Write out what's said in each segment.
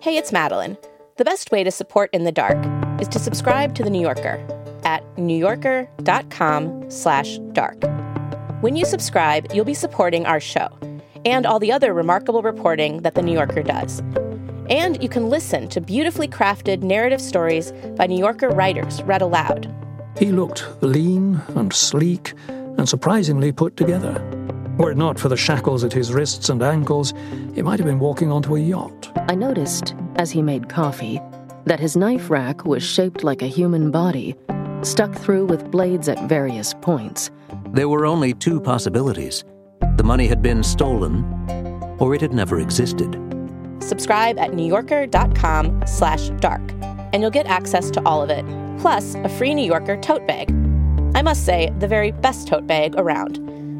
Hey, it's Madeleine. The best way to support In the Dark is to subscribe to The New Yorker at newyorker.com slash dark. When you subscribe, you'll be supporting our show and all the other remarkable reporting that The New Yorker does. And you can listen to beautifully crafted narrative stories by New Yorker writers read aloud. He looked lean and sleek and surprisingly put together. Were it not for the shackles at his wrists and ankles, he might have been walking onto a yacht. I noticed, as he made coffee, that his knife rack was shaped like a human body, stuck through with blades at various points. There were only two possibilities the money had been stolen, or it had never existed. Subscribe at newyorker.com slash dark, and you'll get access to all of it, plus a free New Yorker tote bag. I must say, the very best tote bag around.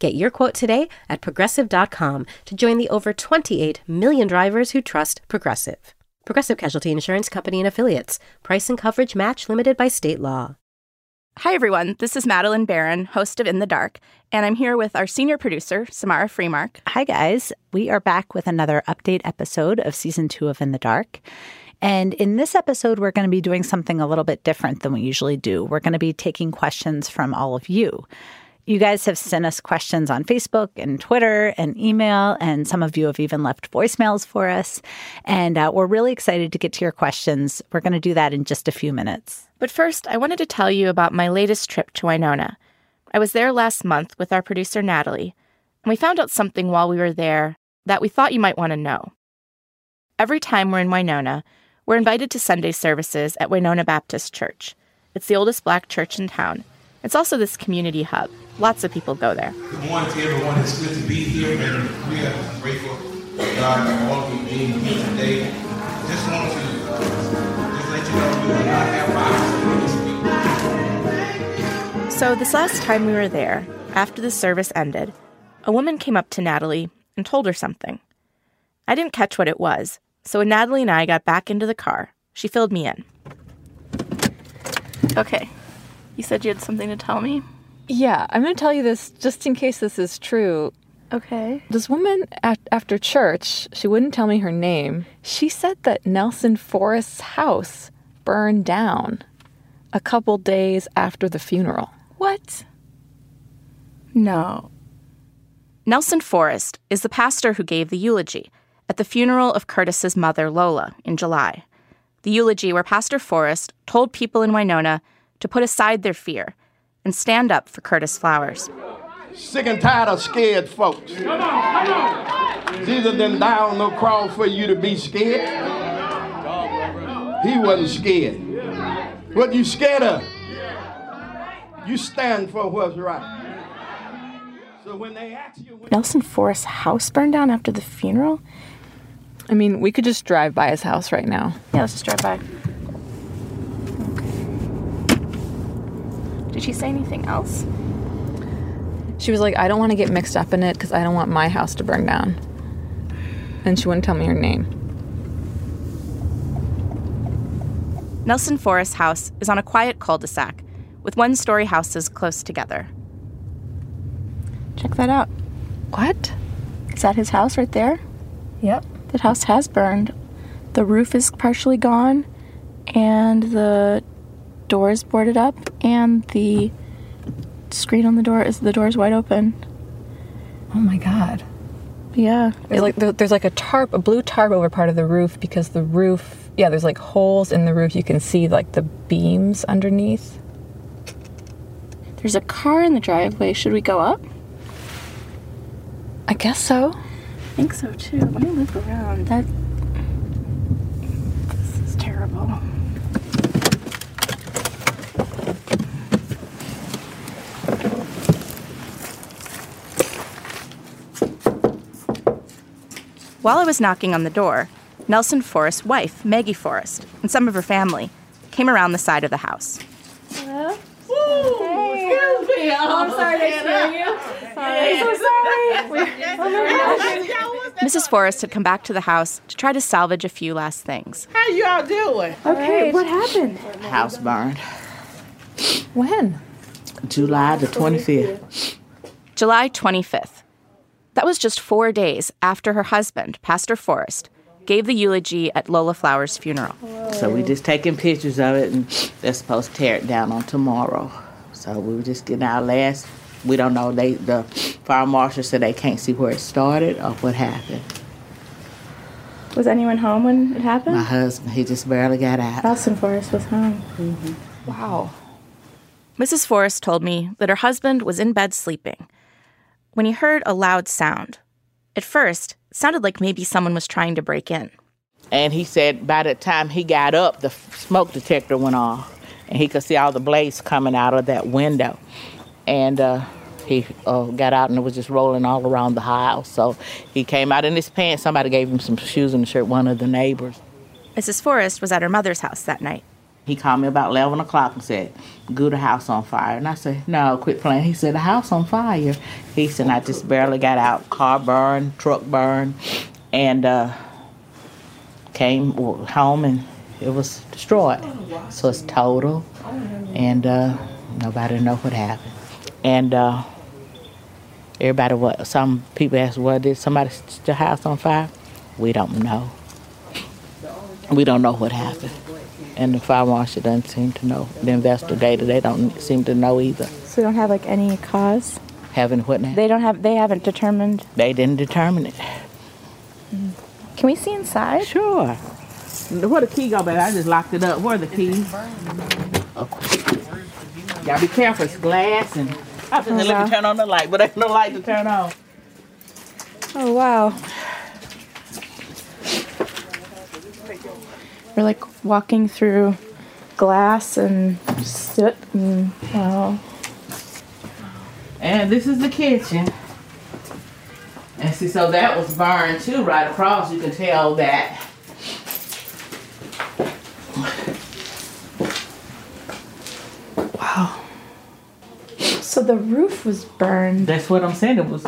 Get your quote today at progressive.com to join the over 28 million drivers who trust Progressive. Progressive Casualty Insurance Company and Affiliates. Price and coverage match limited by state law. Hi, everyone. This is Madeleine Baran, host of In the Dark, and I'm here with our senior producer, Samara Freemark. Hi, guys. We are back with another update episode of season two of In the Dark. And in this episode, we're going to be doing something a little bit different than we usually do. We're going to be taking questions from all of you. You guys have sent us questions on Facebook and Twitter and email, and some of you have even left voicemails for us. And uh, we're really excited to get to your questions. We're going to do that in just a few minutes. But first, I wanted to tell you about my latest trip to Winona. I was there last month with our producer, Natalie, and we found out something while we were there that we thought you might want to know. Every time we're in Winona, we're invited to Sunday services at Winona Baptist Church. It's the oldest black church in town. It's also this community hub. Lots of people go there. Good morning to everyone. It's good to be here, and we are grateful to God for all of you being here today. Just want to uh, just let you know we will not have violence So this last time we were there, after the service ended, a woman came up to Natalie and told her something. I didn't catch what it was, so when Natalie and I got back into the car, she filled me in. Okay. You said you had something to tell me? Yeah, I'm going to tell you this just in case this is true. Okay. This woman at, after church, she wouldn't tell me her name. She said that Nelson Forrest's house burned down a couple days after the funeral. What? No. Nelson Forrest is the pastor who gave the eulogy at the funeral of Curtis's mother, Lola, in July. The eulogy where Pastor Forrest told people in Winona to put aside their fear and stand up for Curtis Flowers. Sick and tired of scared folks. Come on, come on. It's either them down no cross for you to be scared. He wasn't scared. What you scared of? You stand for what's right. So when they ask you, when Nelson Forrest's house burned down after the funeral? I mean, we could just drive by his house right now. Yeah, let's just drive by. Did she say anything else? She was like, I don't want to get mixed up in it because I don't want my house to burn down. And she wouldn't tell me her name. Nelson Forrest's house is on a quiet cul de sac with one story houses close together. Check that out. What? Is that his house right there? Yep. That house has burned. The roof is partially gone, and the door is boarded up, and the screen on the door is the door is wide open. Oh my god. Yeah. There's like there's like a tarp, a blue tarp over part of the roof because the roof, yeah, there's like holes in the roof. You can see like the beams underneath. There's a car in the driveway. Should we go up? I guess so. I think so too. Let me look around. That. While I was knocking on the door, Nelson Forrest's wife, Maggie Forrest, and some of her family came around the side of the house. Hello? Hey. Excuse me. Oh, I'm sorry to oh, scare you. Sorry. I'm so sorry. Oh Mrs. Forrest had come back to the house to try to salvage a few last things. How y'all doing? Okay, right. what happened? House burned. When? July the 25th. July 25th. That was just four days after her husband, Pastor Forrest, gave the eulogy at Lola Flower's funeral. So we just taking pictures of it, and they're supposed to tear it down on tomorrow. So we were just getting our last. We don't know. They the fire marshal said they can't see where it started or what happened. Was anyone home when it happened? My husband. He just barely got out. Nelson Forrest was home. Mm-hmm. Wow. Mrs. Forrest told me that her husband was in bed sleeping when he heard a loud sound. At first, it sounded like maybe someone was trying to break in. And he said by the time he got up, the smoke detector went off, and he could see all the blaze coming out of that window. And uh, he uh, got out and it was just rolling all around the house. So he came out in his pants. Somebody gave him some shoes and a shirt, one of the neighbors. Mrs. Forrest was at her mother's house that night. He called me about 11 o'clock and said, Go the house on fire. And I said, No, quit playing. He said, The house on fire. He said, I just barely got out. Car burned, truck burned, and uh, came home and it was destroyed. So it's total, and uh, nobody know what happened. And uh, everybody, what? Some people ask, "What did somebody set the house on fire?" We don't know. We don't know what happened and the fire marshal doesn't seem to know. The investigator, they don't seem to know either. So they don't have like any cause. Having what now? They don't have. They haven't determined. They didn't determine it. Mm. Can we see inside? Sure. Where the key go, baby? I just locked it up. Where the key? Okay. Gotta be careful. It's glass and. I have to oh, look wow. turn on the light, but there's no light to turn on. Oh wow. We're like walking through glass and soot and wow. And this is the kitchen. And see, so that was burned too, right across. You can tell that. Wow. So the roof was burned. That's what I'm saying. It was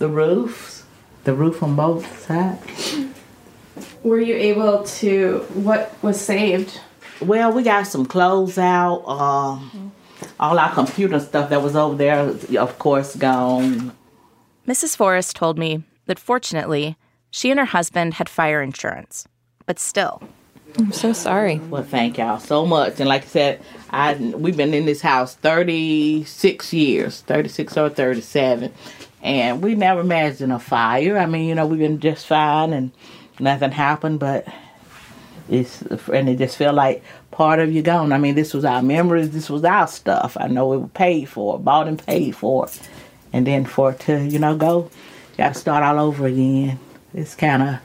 the roofs, the roof on both sides were you able to? What was saved? Well, we got some clothes out. Um, all our computer stuff that was over there, of course, gone. Mrs. Forrest told me that fortunately, she and her husband had fire insurance, but still. I'm so sorry. Well, thank y'all so much. And like I said, I we've been in this house 36 years, 36 or 37, and we never imagined a fire. I mean, you know, we've been just fine and nothing happened, but it's and it just felt like part of you gone. I mean, this was our memories, this was our stuff. I know it was paid for, bought and paid for, and then for it to you know go, got to start all over again. It's kind of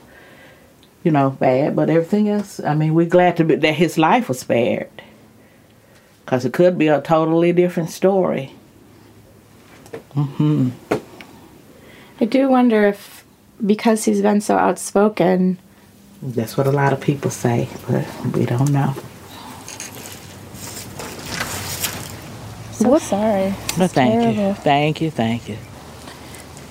you know bad, but everything else. I mean, we're glad to be that his life was spared, cause it could be a totally different story. Hmm. I do wonder if because he's been so outspoken. That's what a lot of people say, but we don't know. So what? sorry. No, thank terrible. you. Thank you. Thank you.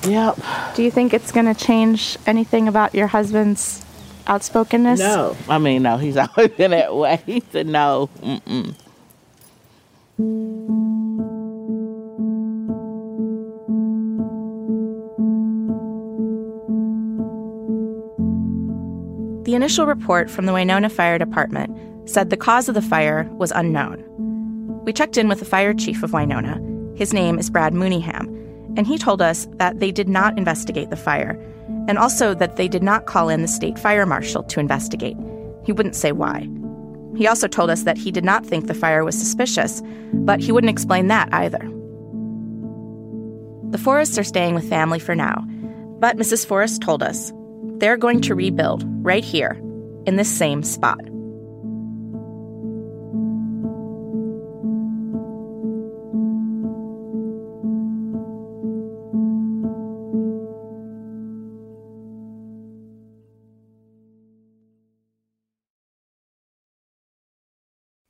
Yep. Do you think it's going to change anything about your husband's outspokenness? No. I mean, no. He's always been that way. He said no. Mm-mm. The initial report from the Winona Fire Department said the cause of the fire was unknown. We checked in with the fire chief of Winona. His name is Brad Mooneyham, and he told us that they did not investigate the fire, and also that they did not call in the state fire marshal to investigate. He wouldn't say why. He also told us that he did not think the fire was suspicious, but he wouldn't explain that either. The Forrests are staying with family for now, but Mrs. Forrest told us they're going to rebuild right here in this same spot.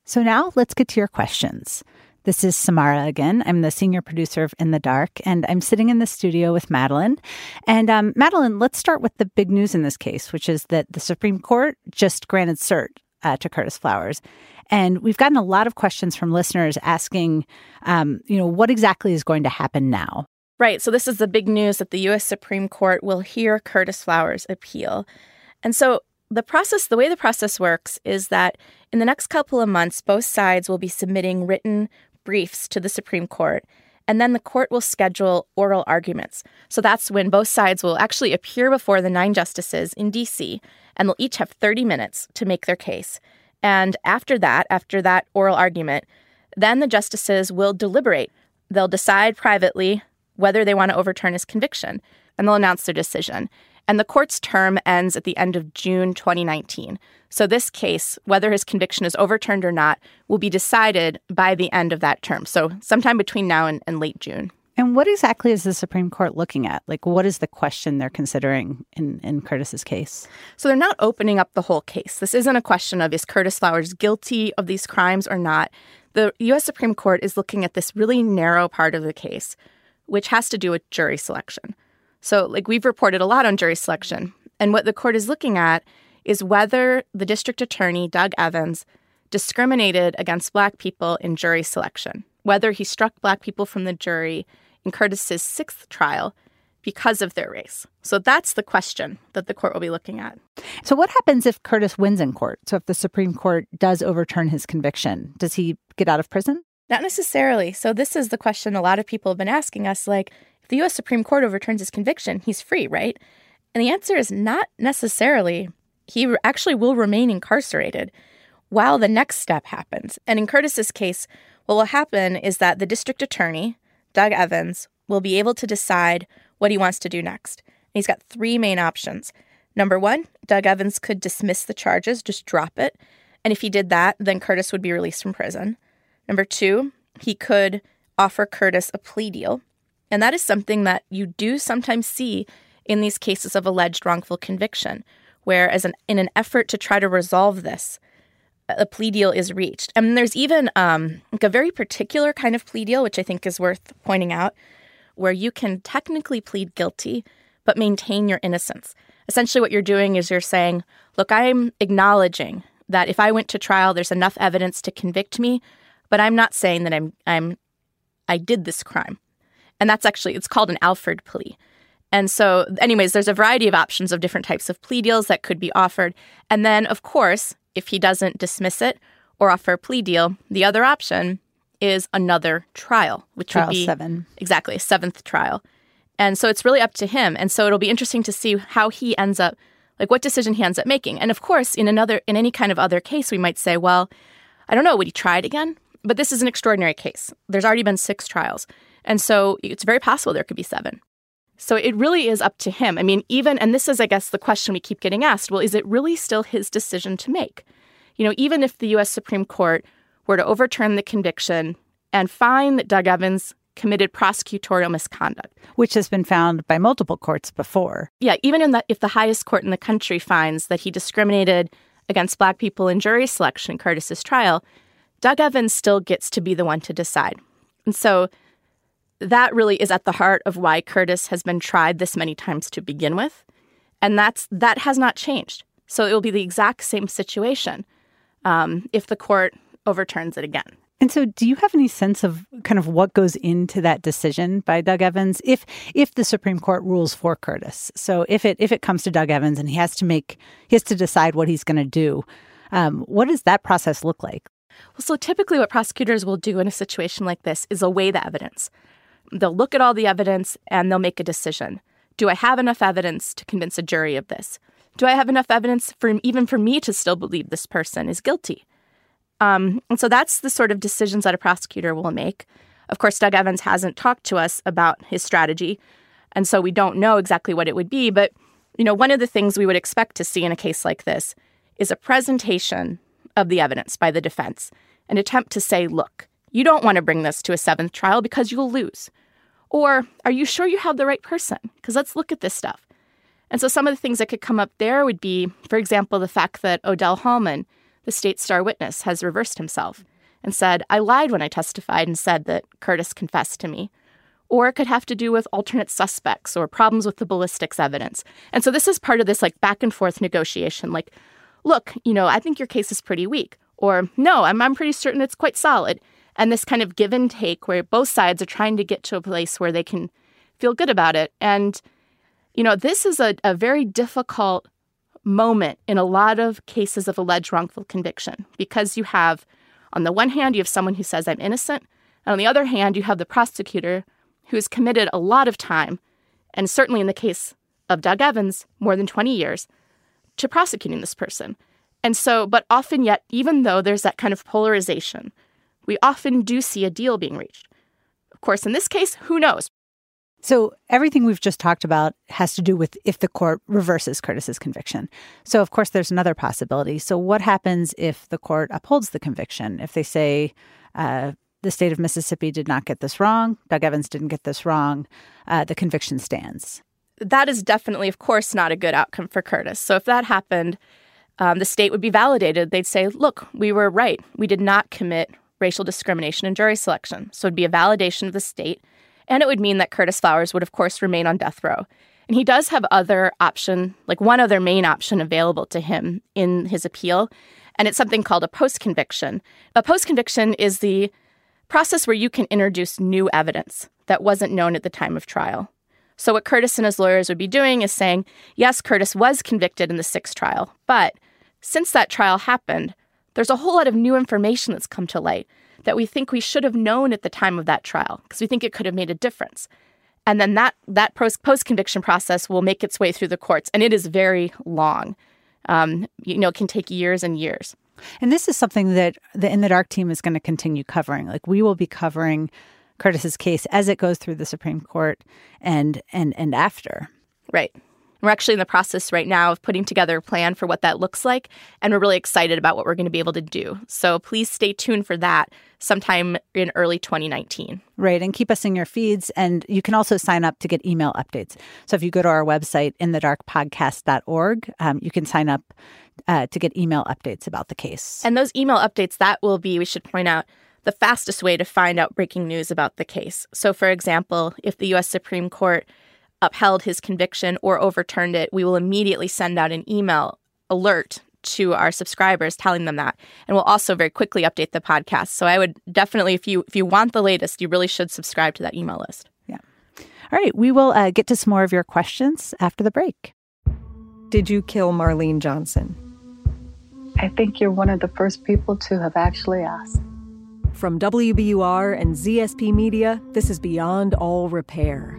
So now let's get to your questions. This is Samara again. I'm the senior producer of In the Dark, and I'm sitting in the studio with Madeleine. And um, Madeleine, let's start with the big news in this case, which is that the Supreme Court just granted cert uh, to Curtis Flowers. And we've gotten a lot of questions from listeners asking, um, you know, what exactly is going to happen now? Right. So, this is the big news that the U.S. Supreme Court will hear Curtis Flowers' appeal. And so, the process, the way the process works is that in the next couple of months, both sides will be submitting written briefs to the Supreme Court, and then the court will schedule oral arguments. So that's when both sides will actually appear before the nine justices in DC, and they'll each have 30 minutes to make their case. And after that, after that oral argument, then the justices will deliberate. They'll decide privately whether they want to overturn his conviction, and they'll announce their decision. And the court's term ends at the end of June 2019. So, this case, whether his conviction is overturned or not, will be decided by the end of that term. So, sometime between now and, and late June. And what exactly is the Supreme Court looking at? Like, what is the question they're considering in, in Curtis's case? So, they're not opening up the whole case. This isn't a question of is Curtis Flowers guilty of these crimes or not. The U.S. Supreme Court is looking at this really narrow part of the case, which has to do with jury selection. So, like, we've reported a lot on jury selection. And what the court is looking at is whether the district attorney, Doug Evans, discriminated against Black people in jury selection, whether he struck Black people from the jury in Curtis's sixth trial because of their race. So that's the question that the court will be looking at. So, what happens if Curtis wins in court? So, if the Supreme Court does overturn his conviction, does he get out of prison? Not necessarily. So, this is the question a lot of people have been asking us like, if the US Supreme Court overturns his conviction, he's free, right? And the answer is not necessarily he actually will remain incarcerated while the next step happens. And in Curtis's case, what will happen is that the district attorney, Doug Evans, will be able to decide what he wants to do next. And he's got three main options. Number one, Doug Evans could dismiss the charges, just drop it. And if he did that, then Curtis would be released from prison. Number two, he could offer Curtis a plea deal. And that is something that you do sometimes see in these cases of alleged wrongful conviction, where as an in an effort to try to resolve this, a plea deal is reached. And there's even um, like a very particular kind of plea deal, which I think is worth pointing out, where you can technically plead guilty but maintain your innocence. Essentially, what you're doing is you're saying, "Look, I'm acknowledging that if I went to trial, there's enough evidence to convict me, but I'm not saying that I'm I'm I did this crime." And that's actually it's called an Alford plea. And so, anyways, there's a variety of options of different types of plea deals that could be offered. And then, of course, if he doesn't dismiss it or offer a plea deal, the other option is another trial, which trial would be seven. exactly a seventh trial. And so it's really up to him. And so it'll be interesting to see how he ends up, like what decision he ends up making. And of course, in another, in any kind of other case, we might say, well, I don't know, would he try it again? But this is an extraordinary case. There's already been six trials. And so it's very possible there could be seven. So it really is up to him. I mean, even, and this is, I guess, the question we keep getting asked well, is it really still his decision to make? You know, even if the US Supreme Court were to overturn the conviction and find that Doug Evans committed prosecutorial misconduct, which has been found by multiple courts before. Yeah, even in the, if the highest court in the country finds that he discriminated against black people in jury selection in Curtis's trial, Doug Evans still gets to be the one to decide. And so that really is at the heart of why Curtis has been tried this many times to begin with. And that's that has not changed. So it will be the exact same situation um, if the court overturns it again. And so, do you have any sense of kind of what goes into that decision by Doug Evans if if the Supreme Court rules for Curtis? So, if it if it comes to Doug Evans and he has to make he has to decide what he's going to do, um, what does that process look like? Well, so typically, what prosecutors will do in a situation like this is weigh the evidence. They'll look at all the evidence and they'll make a decision. Do I have enough evidence to convince a jury of this? Do I have enough evidence for even for me to still believe this person is guilty? Um, and so that's the sort of decisions that a prosecutor will make. Of course, Doug Evans hasn't talked to us about his strategy, and so we don't know exactly what it would be. But you know, one of the things we would expect to see in a case like this is a presentation of the evidence by the defense, an attempt to say, "Look, you don't want to bring this to a seventh trial because you'll lose." Or, are you sure you have the right person? Because let's look at this stuff. And so some of the things that could come up there would be, for example, the fact that Odell Hallman, the state star witness has reversed himself and said, I lied when I testified and said that Curtis confessed to me. Or it could have to do with alternate suspects or problems with the ballistics evidence. And so this is part of this like back and forth negotiation. Like, look, you know, I think your case is pretty weak. Or no, I'm, I'm pretty certain it's quite solid. And this kind of give and take where both sides are trying to get to a place where they can feel good about it. And, you know, this is a, a very difficult moment in a lot of cases of alleged wrongful conviction because you have, on the one hand, you have someone who says, I'm innocent. And on the other hand, you have the prosecutor who has committed a lot of time, and certainly in the case of Doug Evans, more than 20 years, to prosecuting this person. And so, but often yet, even though there's that kind of polarization, we often do see a deal being reached. Of course, in this case, who knows? So, everything we've just talked about has to do with if the court reverses Curtis's conviction. So, of course, there's another possibility. So, what happens if the court upholds the conviction? If they say uh, the state of Mississippi did not get this wrong, Doug Evans didn't get this wrong, uh, the conviction stands. That is definitely, of course, not a good outcome for Curtis. So, if that happened, um, the state would be validated. They'd say, look, we were right. We did not commit racial discrimination in jury selection. So, it'd be a validation of the state and it would mean that Curtis Flowers would, of course, remain on death row. And he does have other option, like one other main option available to him in his appeal, and it's something called a post conviction. A post conviction is the process where you can introduce new evidence that wasn't known at the time of trial. So, what Curtis and his lawyers would be doing is saying, yes, Curtis was convicted in the sixth trial, but since that trial happened, there's a whole lot of new information that's come to light that we think we should have known at the time of that trial because we think it could have made a difference. And then that that post conviction process will make its way through the courts, and it is very long. Um, you know, it can take years and years. And this is something that the In the Dark team is going to continue covering. Like we will be covering Curtis's case as it goes through the Supreme Court and and and after. Right. We're actually in the process right now of putting together a plan for what that looks like, and we're really excited about what we're going to be able to do. So please stay tuned for that sometime in early 2019. Right, and keep us in your feeds. And you can also sign up to get email updates. So if you go to our website, inthedarkpodcast.org, um, you can sign up uh, to get email updates about the case. And those email updates, that will be, we should point out, the fastest way to find out breaking news about the case. So, for example, if the U.S. Supreme Court upheld his conviction or overturned it, we will immediately send out an email alert to our subscribers telling them that. And we'll also very quickly update the podcast. So i would definitely if you if you want the latest you really should subscribe to that email list. Yeah. All right. We will uh, get to some more of your questions after the break. Did you kill marlene johnson? I think you're one of the first people to have actually asked. From wbur and zsp media this is beyond all repair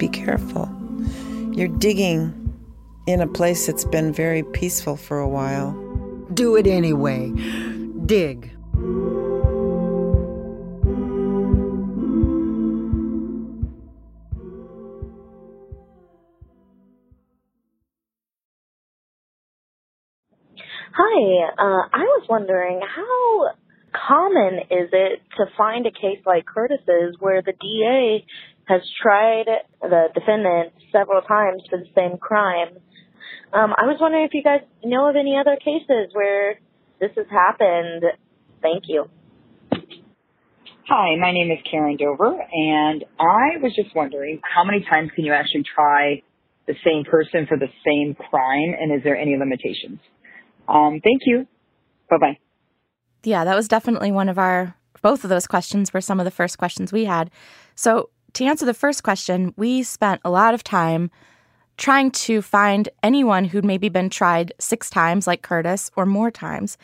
be careful. You're digging in a place that's been very peaceful for a while. Do it anyway. Dig. Hi, uh, I was wondering how common is it to find a case like Curtis's where the DA has tried the defendant several times for the same crime. Um, I was wondering if you guys know of any other cases where this has happened. Thank you. Hi, my name is Karen Dover, and I was just wondering how many times can you actually try the same person for the same crime, and is there any limitations? Um, thank you. Bye bye. Yeah, that was definitely one of our, both of those questions were some of the first questions we had. So, to answer the first question, we spent a lot of time trying to find anyone who'd maybe been tried six times, like Curtis, or more times.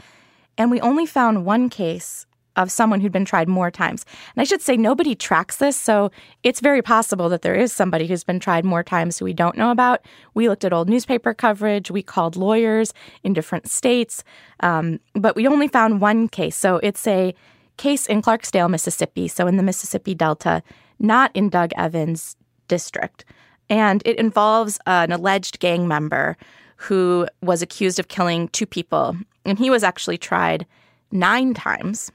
And we only found one case of someone who'd been tried more times. And I should say, nobody tracks this, so it's very possible that there is somebody who's been tried more times who we don't know about. We looked at old newspaper coverage, we called lawyers in different states, um, but we only found one case. So it's a case in Clarksdale, Mississippi, so in the Mississippi Delta, not in Doug Evans' district. And it involves an alleged gang member who was accused of killing two people. And he was actually tried nine times.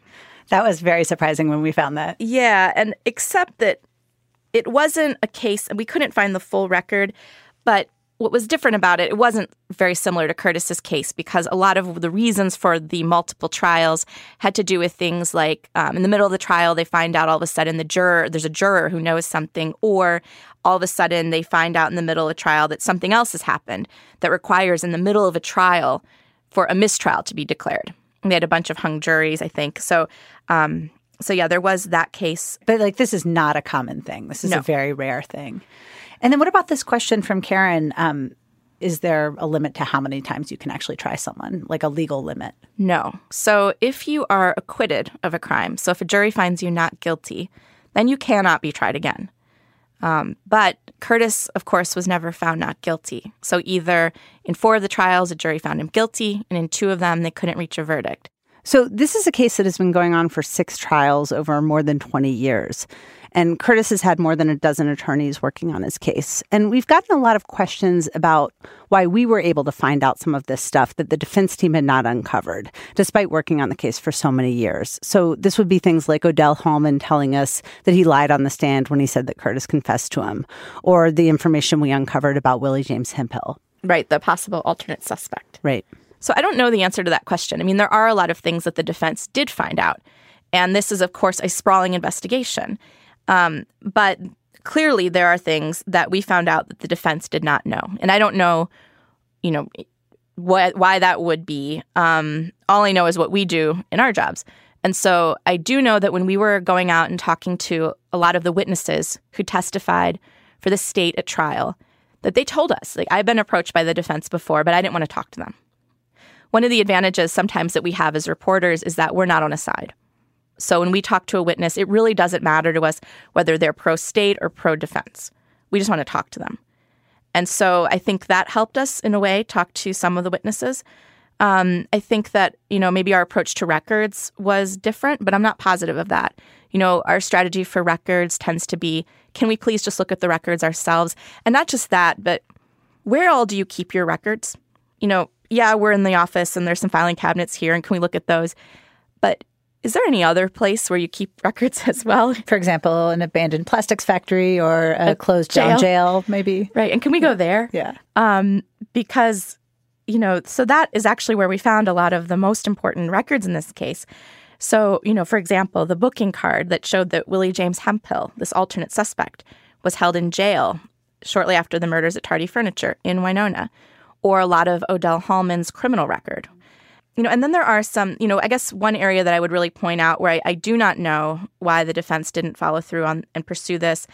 That was very surprising when we found that. Yeah. And except that it wasn't a case, and we couldn't find the full record, but what was different about it, it wasn't very similar to Curtis's case because a lot of the reasons for the multiple trials had to do with things like um, in the middle of the trial, they find out all of a sudden the juror, there's a juror who knows something, or all of a sudden they find out in the middle of a trial that something else has happened that requires in the middle of a trial for a mistrial to be declared. And they had a bunch of hung juries, I think. So, um, so yeah, there was that case. But like, this is not a common thing. This is No. a very rare thing. And then what about this question from Karen? Um, is there a limit to how many times you can actually try someone, like a legal limit? No. So if you are acquitted of a crime, so if a jury finds you not guilty, then you cannot be tried again. Um, but Curtis, of course, was never found not guilty. So either in four of the trials, a jury found him guilty, and in two of them, they couldn't reach a verdict. So this is a case that has been going on for six trials over more than 20 years. And Curtis has had more than a dozen attorneys working on his case. And we've gotten a lot of questions about why we were able to find out some of this stuff that the defense team had not uncovered, despite working on the case for so many years. So this would be things like Odell Hallman telling us that he lied on the stand when he said that Curtis confessed to him, or the information we uncovered about Willie James Hemphill. Right, the possible alternate suspect. Right. So I don't know the answer to that question. I mean, there are a lot of things that the defense did find out. And this is, of course, a sprawling investigation. Um, but clearly, there are things that we found out that the defense did not know. And I don't know, you know, why, why that would be. Um, all I know is what we do in our jobs. And so I do know that when we were going out and talking to a lot of the witnesses who testified for the state at trial, that they told us, like, I've been approached by the defense before, but I didn't want to talk to them. One of the advantages sometimes that we have as reporters is that we're not on a side. So when we talk to a witness, it really doesn't matter to us whether they're pro state or pro defense. We just want to talk to them. And so I think that helped us in a way talk to some of the witnesses. Um, I think that, you know, maybe our approach to records was different, but I'm not positive of that. You know, our strategy for records tends to be can we please just look at the records ourselves? And not just that, but where all do you keep your records? You know, yeah, we're in the office and there's some filing cabinets here, and can we look at those? But is there any other place where you keep records as well? For example, an abandoned plastics factory or a, closed down jail, maybe. Right. And can we go there? Yeah. Um, because, you know, so that is actually where we found a lot of the most important records in this case. So, you know, for example, the booking card that showed that Willie James Hemphill, this alternate suspect, was held in jail shortly after the murders at Tardy Furniture in Winona, or a lot of Odell Hallman's criminal record. You know, and then there are some, you know, I guess one area that I would really point out where I, I do not know why the defense didn't follow through on and pursue this.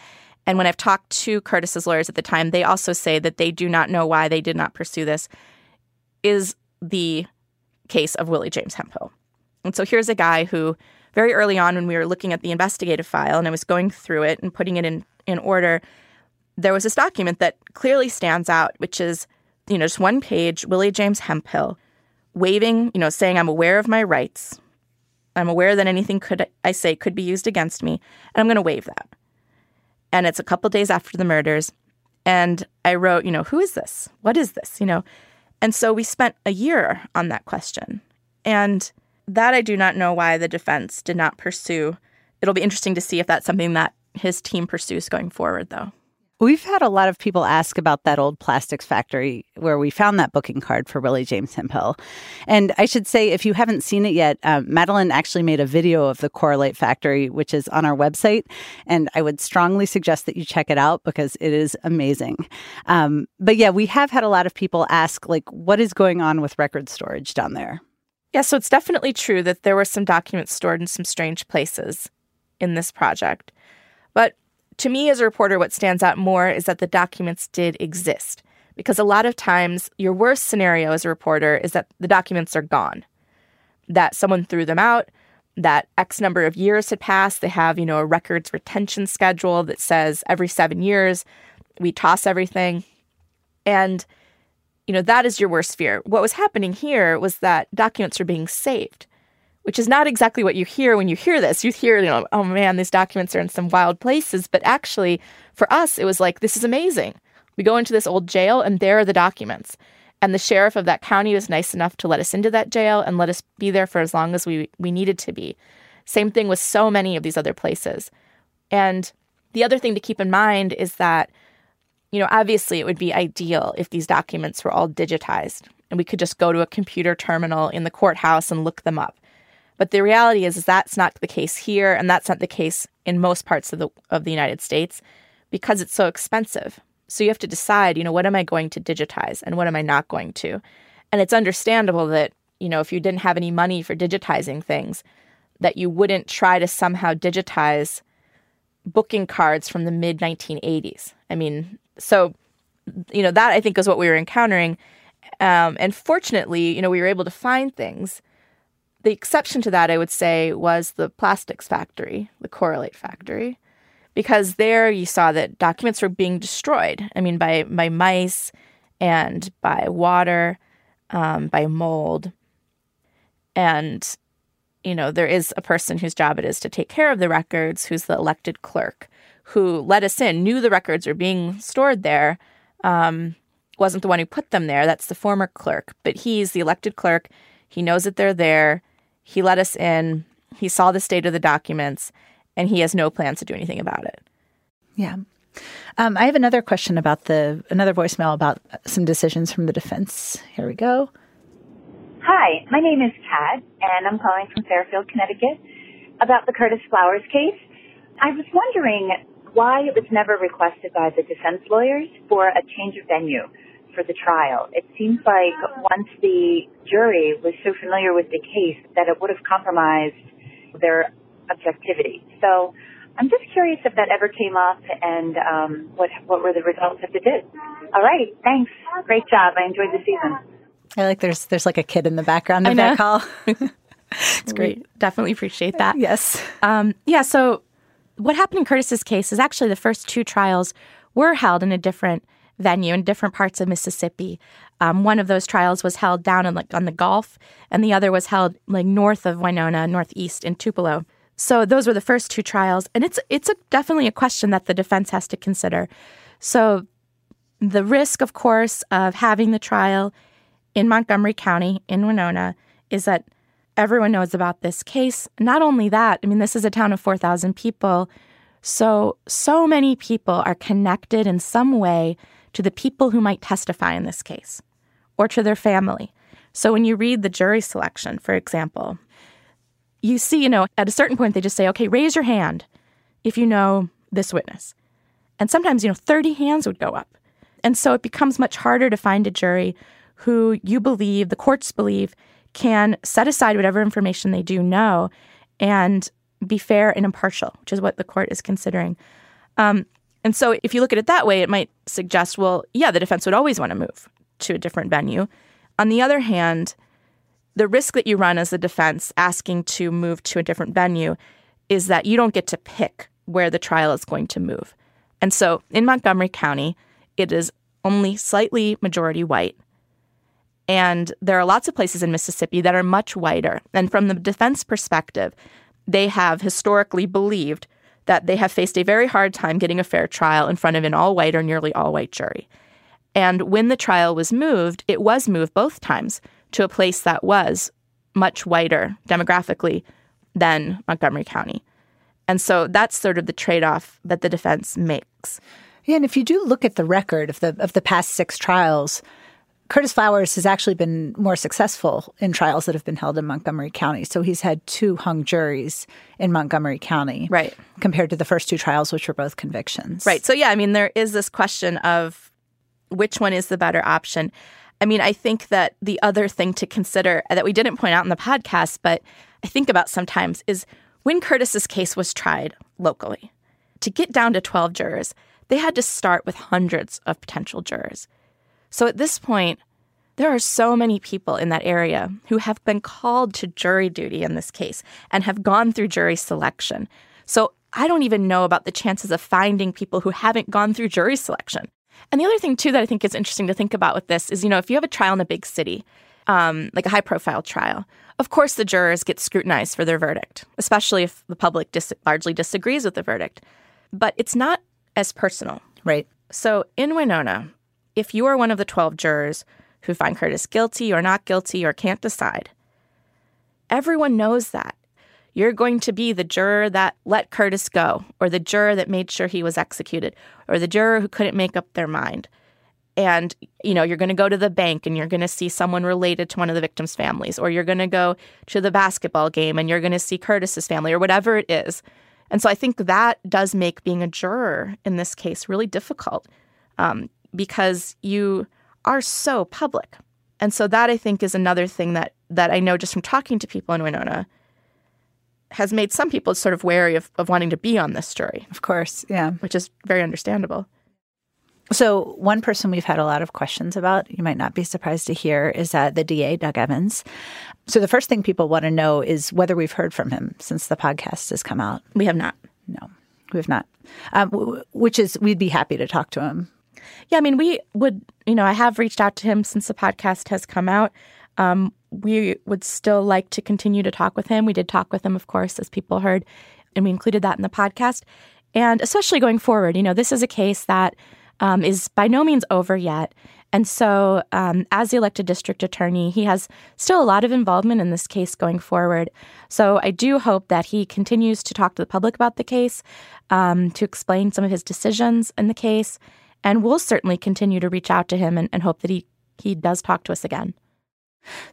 And when I've talked to Curtis's lawyers at the time, they also say that they do not know why they did not pursue this, is the case of Willie James Hemphill. And so here's a guy who, very early on, when we were looking at the investigative file and I was going through it and putting it in, in order, there was this document that clearly stands out, which is, you know, just one page, Willie James Hemphill waving, you know, saying, I'm aware of my rights. I'm aware that anything could I say could be used against me, and I'm going to waive that. And it's a couple days after the murders, and I wrote, you know, who is this? What is this? You know, and so we spent a year on that question, and that I do not know why the defense did not pursue. It'll be interesting to see if that's something that his team pursues going forward, though. We've had a lot of people ask about that old plastics factory where we found that booking card for Willie James Hemphill. And I should say, if you haven't seen it yet, um, Madeleine actually made a video of the Correlate factory, which is on our website. And I would strongly suggest that you check it out because it is amazing. Um, but yeah, we have had a lot of people ask, like, what is going on with record storage down there? Yeah, so it's definitely true that there were some documents stored in some strange places in this project. But to me, as a reporter, what stands out more is that the documents did exist. Because a lot of times, your worst scenario as a reporter is that the documents are gone, that someone threw them out, that X number of years had passed. They have, you know, a records retention schedule that says every seven years we toss everything. And, you know, that is your worst fear. What was happening here was that documents were being saved, which is not exactly what you hear when you hear this. You hear, you know, oh man, these documents are in some wild places. But actually, for us, it was like, this is amazing. We go into this old jail and there are the documents. And the sheriff of that county was nice enough to let us into that jail and let us be there for as long as we, we needed to be. Same thing with so many of these other places. And the other thing to keep in mind is that, you know, obviously it would be ideal if these documents were all digitized and we could just go to a computer terminal in the courthouse and look them up. But the reality is, is that's not the case here, and that's not the case in most parts of the of the United States because it's so expensive. So you have to decide, you know, what am I going to digitize and what am I not going to? And it's understandable that, you know, if you didn't have any money for digitizing things, that you wouldn't try to somehow digitize booking cards from the mid 1980s. I mean, so, you know, that I think is what we were encountering. Um, and fortunately, you know, we were able to find things. The exception to that, I would say, was the plastics factory, the Correlate factory because there you saw that documents were being destroyed. I mean, by by mice and by water, um, by mold, and you know there is a person whose job it is to take care of the records, who's the elected clerk, who let us in, knew the records were being stored there. Um, wasn't the one who put them there. That's the former clerk, but he's the elected clerk. He knows that they're there. He let us in. He saw the state of the documents and he has no plans to do anything about it. Yeah. Um, I have another question about the another voicemail about some decisions from the defense. Here we go. Hi, my name is Kat, and I'm calling from Fairfield, Connecticut, about the Curtis Flowers case. I was wondering why it was never requested by the defense lawyers for a change of venue for the trial. It seems like once the jury was so familiar with the case that it would have compromised their objectivity. So I'm just curious if that ever came up and um, what what were the results if it did. All right, thanks. Great job. I enjoyed the season. I like there's there's like a kid in the background of that call. it's great. definitely appreciate that. Yes. Um, yeah. So what happened in Curtis's case is actually the first two trials were held in a different venue in different parts of Mississippi. Um, one of those trials was held down in like on the Gulf, and the other was held like north of Winona, northeast in Tupelo. So those were the first two trials, and it's it's a, definitely a question that the defense has to consider. So the risk, of course, of having the trial in Montgomery County in Winona is that everyone knows about this case. Not only that, I mean, this is a town of 4,000 people. So, so many people are connected in some way to the people who might testify in this case or to their family. So, when you read the jury selection, for example, you see, you know, at a certain point, they just say, okay, raise your hand if you know this witness. And sometimes, you know, 30 hands would go up. And so it becomes much harder to find a jury who you believe, the courts believe, can set aside whatever information they do know and be fair and impartial, which is what the court is considering. Um, and so if you look at it that way, it might suggest, well, yeah, the defense would always want to move to a different venue. On the other hand, the risk that you run as a defense asking to move to a different venue is that you don't get to pick where the trial is going to move. And so in Montgomery County, it is only slightly majority white. And there are lots of places in Mississippi that are much whiter. And from the defense perspective, they have historically believed that they have faced a very hard time getting a fair trial in front of an all white or nearly all white jury. And when the trial was moved, it was moved both times to a place that was much whiter demographically than Montgomery County. And so that's sort of the trade-off that the defense makes. Yeah, and if you do look at the record of the of the past six trials, Curtis Flowers has actually been more successful in trials that have been held in Montgomery County. So he's had two hung juries in Montgomery County. Right. Compared to the first two trials, which were both convictions. Right. So, yeah, I mean, there is this question of which one is the better option. I mean, I think that the other thing to consider that we didn't point out in the podcast, but I think about sometimes is when Curtis's case was tried locally, to get down to 12 jurors, they had to start with hundreds of potential jurors. So at this point, There are so many people in that area who have been called to jury duty in this case and have gone through jury selection. So I don't even know about the chances of finding people who haven't gone through jury selection. And the other thing, too, that I think is interesting to think about with this is, you know, if you have a trial in a big city, um, like a high profile trial, of course the jurors get scrutinized for their verdict, especially if the public dis- largely disagrees with the verdict. But it's not as personal. Right. So in Winona, if you are one of the 12 jurors who find Curtis guilty or not guilty or can't decide, everyone knows that. You're going to be the juror that let Curtis go, or the juror that made sure he was executed, or the juror who couldn't make up their mind. And, you know, you're going to go to the bank and you're going to see someone related to one of the victims' families, or you're going to go to the basketball game and you're going to see Curtis's family, or whatever it is. And so I think that does make being a juror in this case really difficult um, because you are so public. And so that I think is another thing that that I know just from talking to people in Winona has made some people sort of wary of, of wanting to be on this story. Of course, yeah. Which is very understandable. So, one person we've had a lot of questions about, you might not be surprised to hear, is that the DA, Doug Evans. So, the first thing people want to know is whether we've heard from him since the podcast has come out. We have not. No, we have not. Um, which is, we'd be happy to talk to him. Yeah, I mean, we would, you know, I have reached out to him since the podcast has come out. Um, we would still like to continue to talk with him. We did talk with him, of course, as people heard, and we included that in the podcast. And especially going forward, you know, this is a case that um, is by no means over yet. And so, um, as the elected district attorney, he has still a lot of involvement in this case going forward. So, I do hope that he continues to talk to the public about the case, um, to explain some of his decisions in the case. And we'll certainly continue to reach out to him and, and hope that he, he does talk to us again.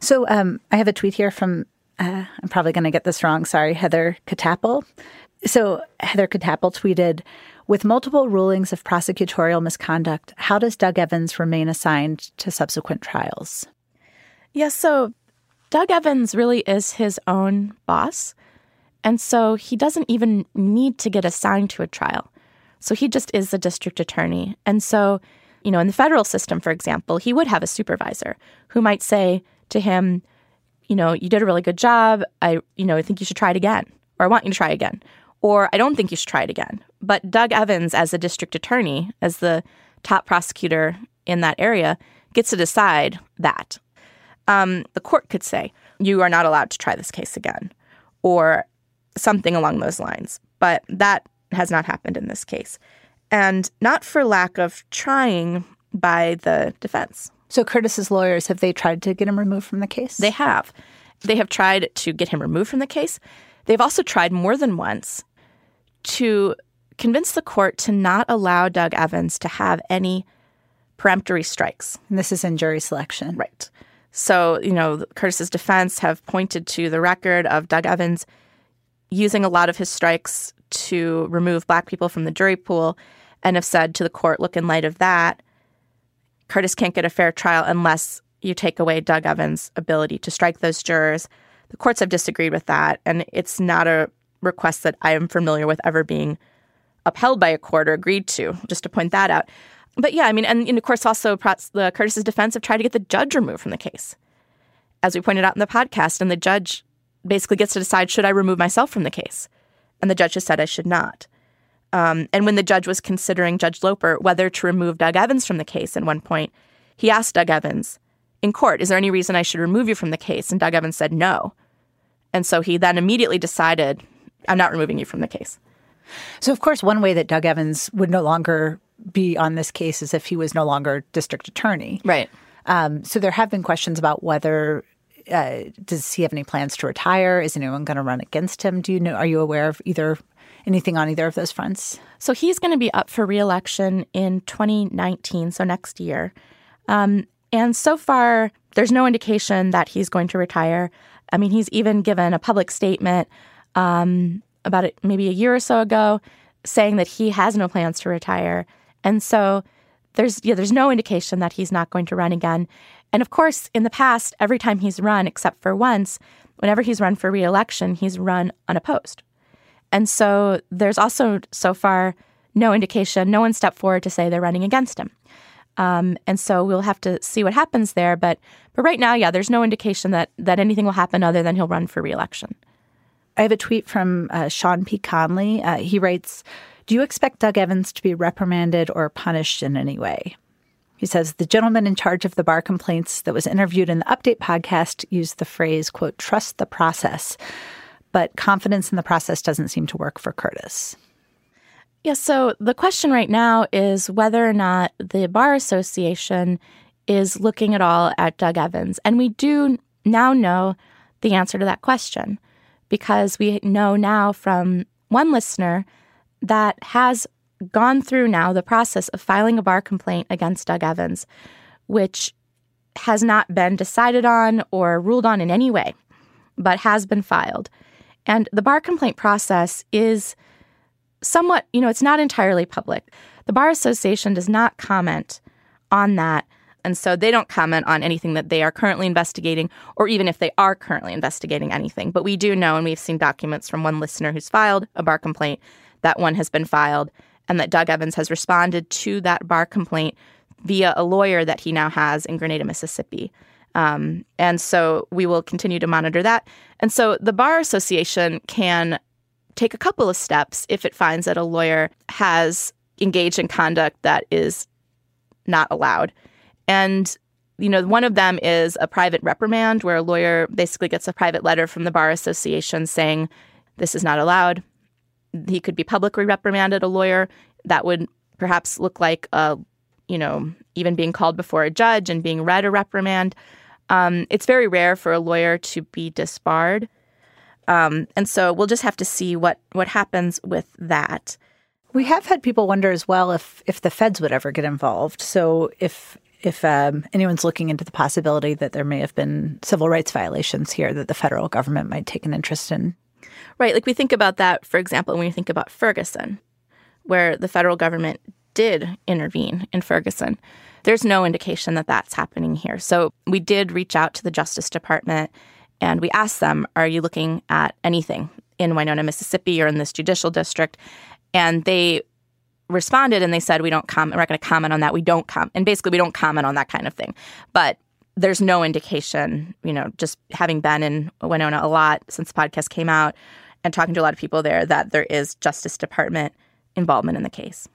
So um, I have a tweet here from, uh, I'm probably going to get this wrong, sorry, Heather Katapel. So Heather Katapel tweeted, with multiple rulings of prosecutorial misconduct, how does Doug Evans remain assigned to subsequent trials? Yes, yeah, so Doug Evans really is his own boss. And so he doesn't even need to get assigned to a trial. So he just is the district attorney. And so, you know, in the federal system, for example, he would have a supervisor who might say, to him, you know, you did a really good job. I, you know, I think you should try it again, or I want you to try again, or I don't think you should try it again. But Doug Evans, as the district attorney, as the top prosecutor in that area, gets to decide that. Um, the court could say, you are not allowed to try this case again, or something along those lines. But that has not happened in this case. And not for lack of trying by the defense. So Curtis's lawyers have they tried to get him removed from the case? They have. They have tried to get him removed from the case. They've also tried more than once to convince the court to not allow Doug Evans to have any peremptory strikes. And this is in jury selection. Right. So, you know, Curtis's defense have pointed to the record of Doug Evans using a lot of his strikes to remove black people from the jury pool and have said to the court, look, in light of that, Curtis can't get a fair trial unless you take away Doug Evans' ability to strike those jurors. The courts have disagreed with that, and it's not a request that I am familiar with ever being upheld by a court or agreed to, just to point that out. But yeah, I mean, and, and of course, also the Curtis's defense have tried to get the judge removed from the case, as we pointed out in the podcast. And the judge basically gets to decide should I remove myself from the case, and the judge has said I should not. Um, and when the judge was considering Judge Loper whether to remove Doug Evans from the case at one point, he asked Doug Evans in court, Is there any reason I should remove you from the case? And Doug Evans said no. And so he then immediately decided, I'm not removing you from the case. So, of course, one way that Doug Evans would no longer be on this case is if he was no longer district attorney. Right. Um, so there have been questions about whether uh, does he have any plans to retire? Is anyone going to run against him? Do you know? Are you aware of either anything on either of those fronts? So he's going to be up for reelection in 2019, so next year. Um, and so far, there's no indication that he's going to retire. I mean, he's even given a public statement um, about it maybe a year or so ago saying that he has no plans to retire. And so there's yeah, there's no indication that he's not going to run again. And of course, in the past, every time he's run, except for once, whenever he's run for reelection, he's run unopposed. And so there's also so far no indication, no one stepped forward to say they're running against him. Um, and so we'll have to see what happens there. But but right now, yeah, there's no indication that that anything will happen other than he'll run for reelection. I have a tweet from uh, Sean P. Conley. Uh, he writes, "Do you expect Doug Evans to be reprimanded or punished in any way?" He says the gentleman in charge of the bar complaints that was interviewed in the update podcast used the phrase, quote, trust the process. But confidence in the process doesn't seem to work for Curtis. Yeah, so the question right now is whether or not the Bar Association is looking at all at Doug Evans. And we do now know the answer to that question because we know now from one listener that has gone through now the process of filing a bar complaint against Doug Evans, which has not been decided on or ruled on in any way, but has been filed. And the bar complaint process is somewhat, you know, it's not entirely public. The Bar Association does not comment on that. And so they don't comment on anything that they are currently investigating, or even if they are currently investigating anything. But we do know, and we've seen documents from one listener who's filed a bar complaint, that one has been filed and that Doug Evans has responded to that bar complaint via a lawyer that he now has in Grenada, Mississippi. Um, and so we will continue to monitor that. And so the Bar Association can take a couple of steps if it finds that a lawyer has engaged in conduct that is not allowed. And you know, one of them is a private reprimand where a lawyer basically gets a private letter from the Bar Association saying this is not allowed he could be publicly reprimanded a lawyer. That would perhaps look like a you know even being called before a judge and being read a reprimand. Um, it's very rare for a lawyer to be disbarred. Um, and so we'll just have to see what what happens with that. We have had people wonder as well if if the feds would ever get involved. So if if um, anyone's looking into the possibility that there may have been civil rights violations here that the federal government might take an interest in Right. Like we think about that, for example, when you think about Ferguson, where the federal government did intervene in Ferguson. There's no indication that that's happening here. So we did reach out to the Justice Department and we asked them, Are you looking at anything in Winona, Mississippi or in this judicial district? And they responded and they said, We don't comment, we're not going to comment on that. We don't comment. And basically, we don't comment on that kind of thing. But there's no indication, you know, just having been in Winona a lot since the podcast came out and talking to a lot of people there, that there is Justice Department involvement in the case.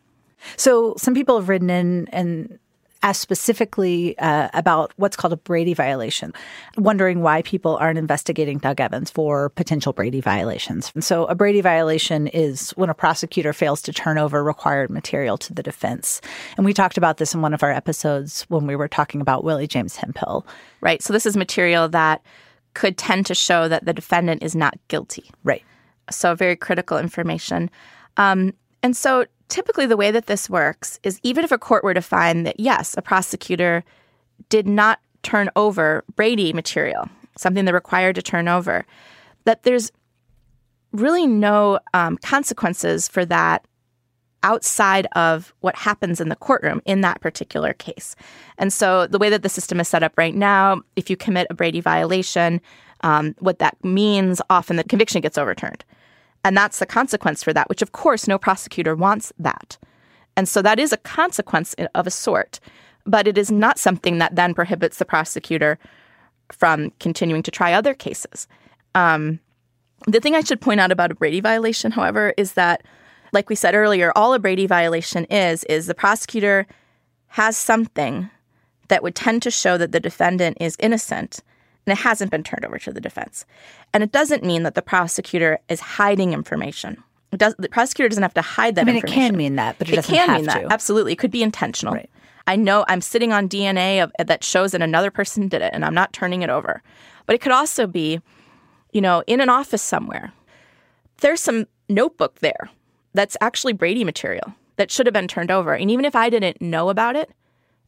So some people have written in and asked specifically uh, about what's called a Brady violation, wondering why people aren't investigating Doug Evans for potential Brady violations. And so, a Brady violation is when a prosecutor fails to turn over required material to the defense. And we talked about this in one of our episodes when we were talking about Willie James Hemphill. Right. So, this is material that could tend to show that the defendant is not guilty. Right. So, very critical information. Um, and so, typically the way that this works is even if a court were to find that, yes, a prosecutor did not turn over Brady material, something they're required to turn over, that there's really no um, consequences for that outside of what happens in the courtroom in that particular case. And so the way that the system is set up right now, if you commit a Brady violation, um, what that means often the conviction gets overturned. And that's the consequence for that, which of course no prosecutor wants that. And so that is a consequence of a sort, but it is not something that then prohibits the prosecutor from continuing to try other cases. Um, the thing I should point out about a Brady violation, however, is that, like we said earlier, all a Brady violation is, is the prosecutor has something that would tend to show that the defendant is innocent and it hasn't been turned over to the defense. And it doesn't mean that the prosecutor is hiding information. It does, the prosecutor doesn't have to hide that I mean, information. it can mean that, but it, it doesn't can have mean to. that. Absolutely. It could be intentional. Right. I know I'm sitting on DNA of, that shows that another person did it and I'm not turning it over. But it could also be, you know, in an office somewhere. There's some notebook there that's actually Brady material that should have been turned over. And even if I didn't know about it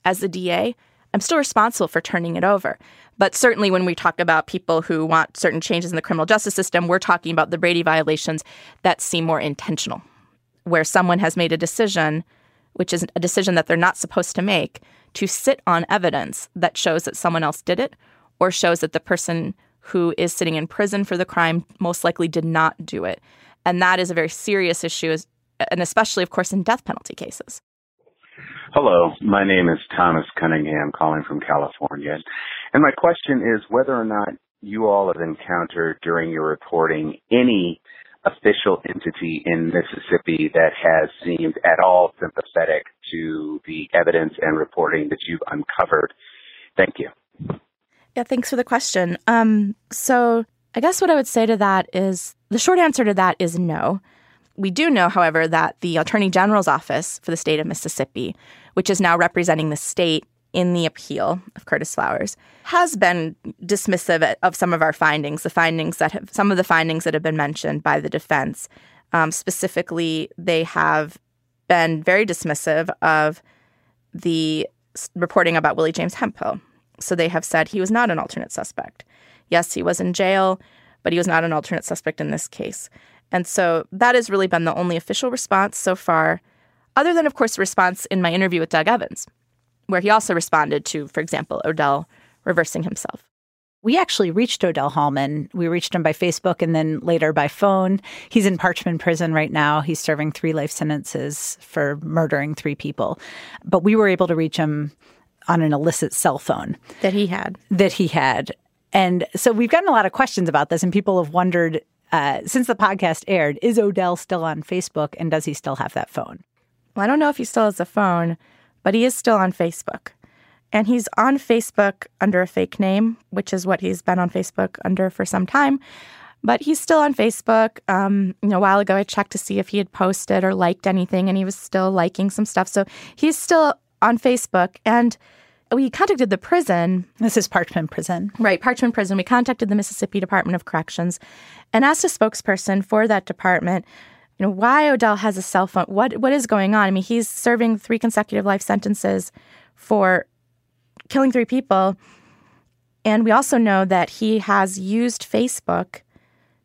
as the DA, I'm still responsible for turning it over. But certainly, when we talk about people who want certain changes in the criminal justice system, we're talking about the Brady violations that seem more intentional, where someone has made a decision, which is a decision that they're not supposed to make, to sit on evidence that shows that someone else did it or shows that the person who is sitting in prison for the crime most likely did not do it. And that is a very serious issue, and especially, of course, in death penalty cases. Hello, my name is Thomas Cunningham calling from California. And my question is whether or not you all have encountered during your reporting any official entity in Mississippi that has seemed at all sympathetic to the evidence and reporting that you've uncovered. Thank you. Yeah, thanks for the question. Um, so I guess what I would say to that is the short answer to that is no. We do know, however, that the Attorney General's office for the state of Mississippi, which is now representing the state in the appeal of Curtis Flowers, has been dismissive of some of our findings, the findings that have, some of the findings that have been mentioned by the defense. Um, specifically, they have been very dismissive of the reporting about Willie James Hemphill. So they have said he was not an alternate suspect. Yes, he was in jail, but he was not an alternate suspect in this case. And so that has really been the only official response so far, other than, of course, the response in my interview with Doug Evans, where he also responded to, for example, Odell reversing himself. We actually reached Odell Hallmon. We reached him by Facebook and then later by phone. He's in Parchman prison right now. He's serving three life sentences for murdering three people. But we were able to reach him on an illicit cell phone that he had. That he had. And so we've gotten a lot of questions about this, and people have wondered uh, since the podcast aired, is Odell still on Facebook and does he still have that phone? Well, I don't know if he still has a phone, but he is still on Facebook. And he's on Facebook under a fake name, which is what he's been on Facebook under for some time. But he's still on Facebook. Um, you know, a while ago, I checked to see if he had posted or liked anything, and he was still liking some stuff. So he's still on Facebook. And we contacted the prison. This is Parchman Prison. Right, Parchman Prison. We contacted the Mississippi Department of Corrections and asked a spokesperson for that department, you know, why Odell has a cell phone. What what is going on? I mean, he's serving three consecutive life sentences for killing three people. And we also know that he has used Facebook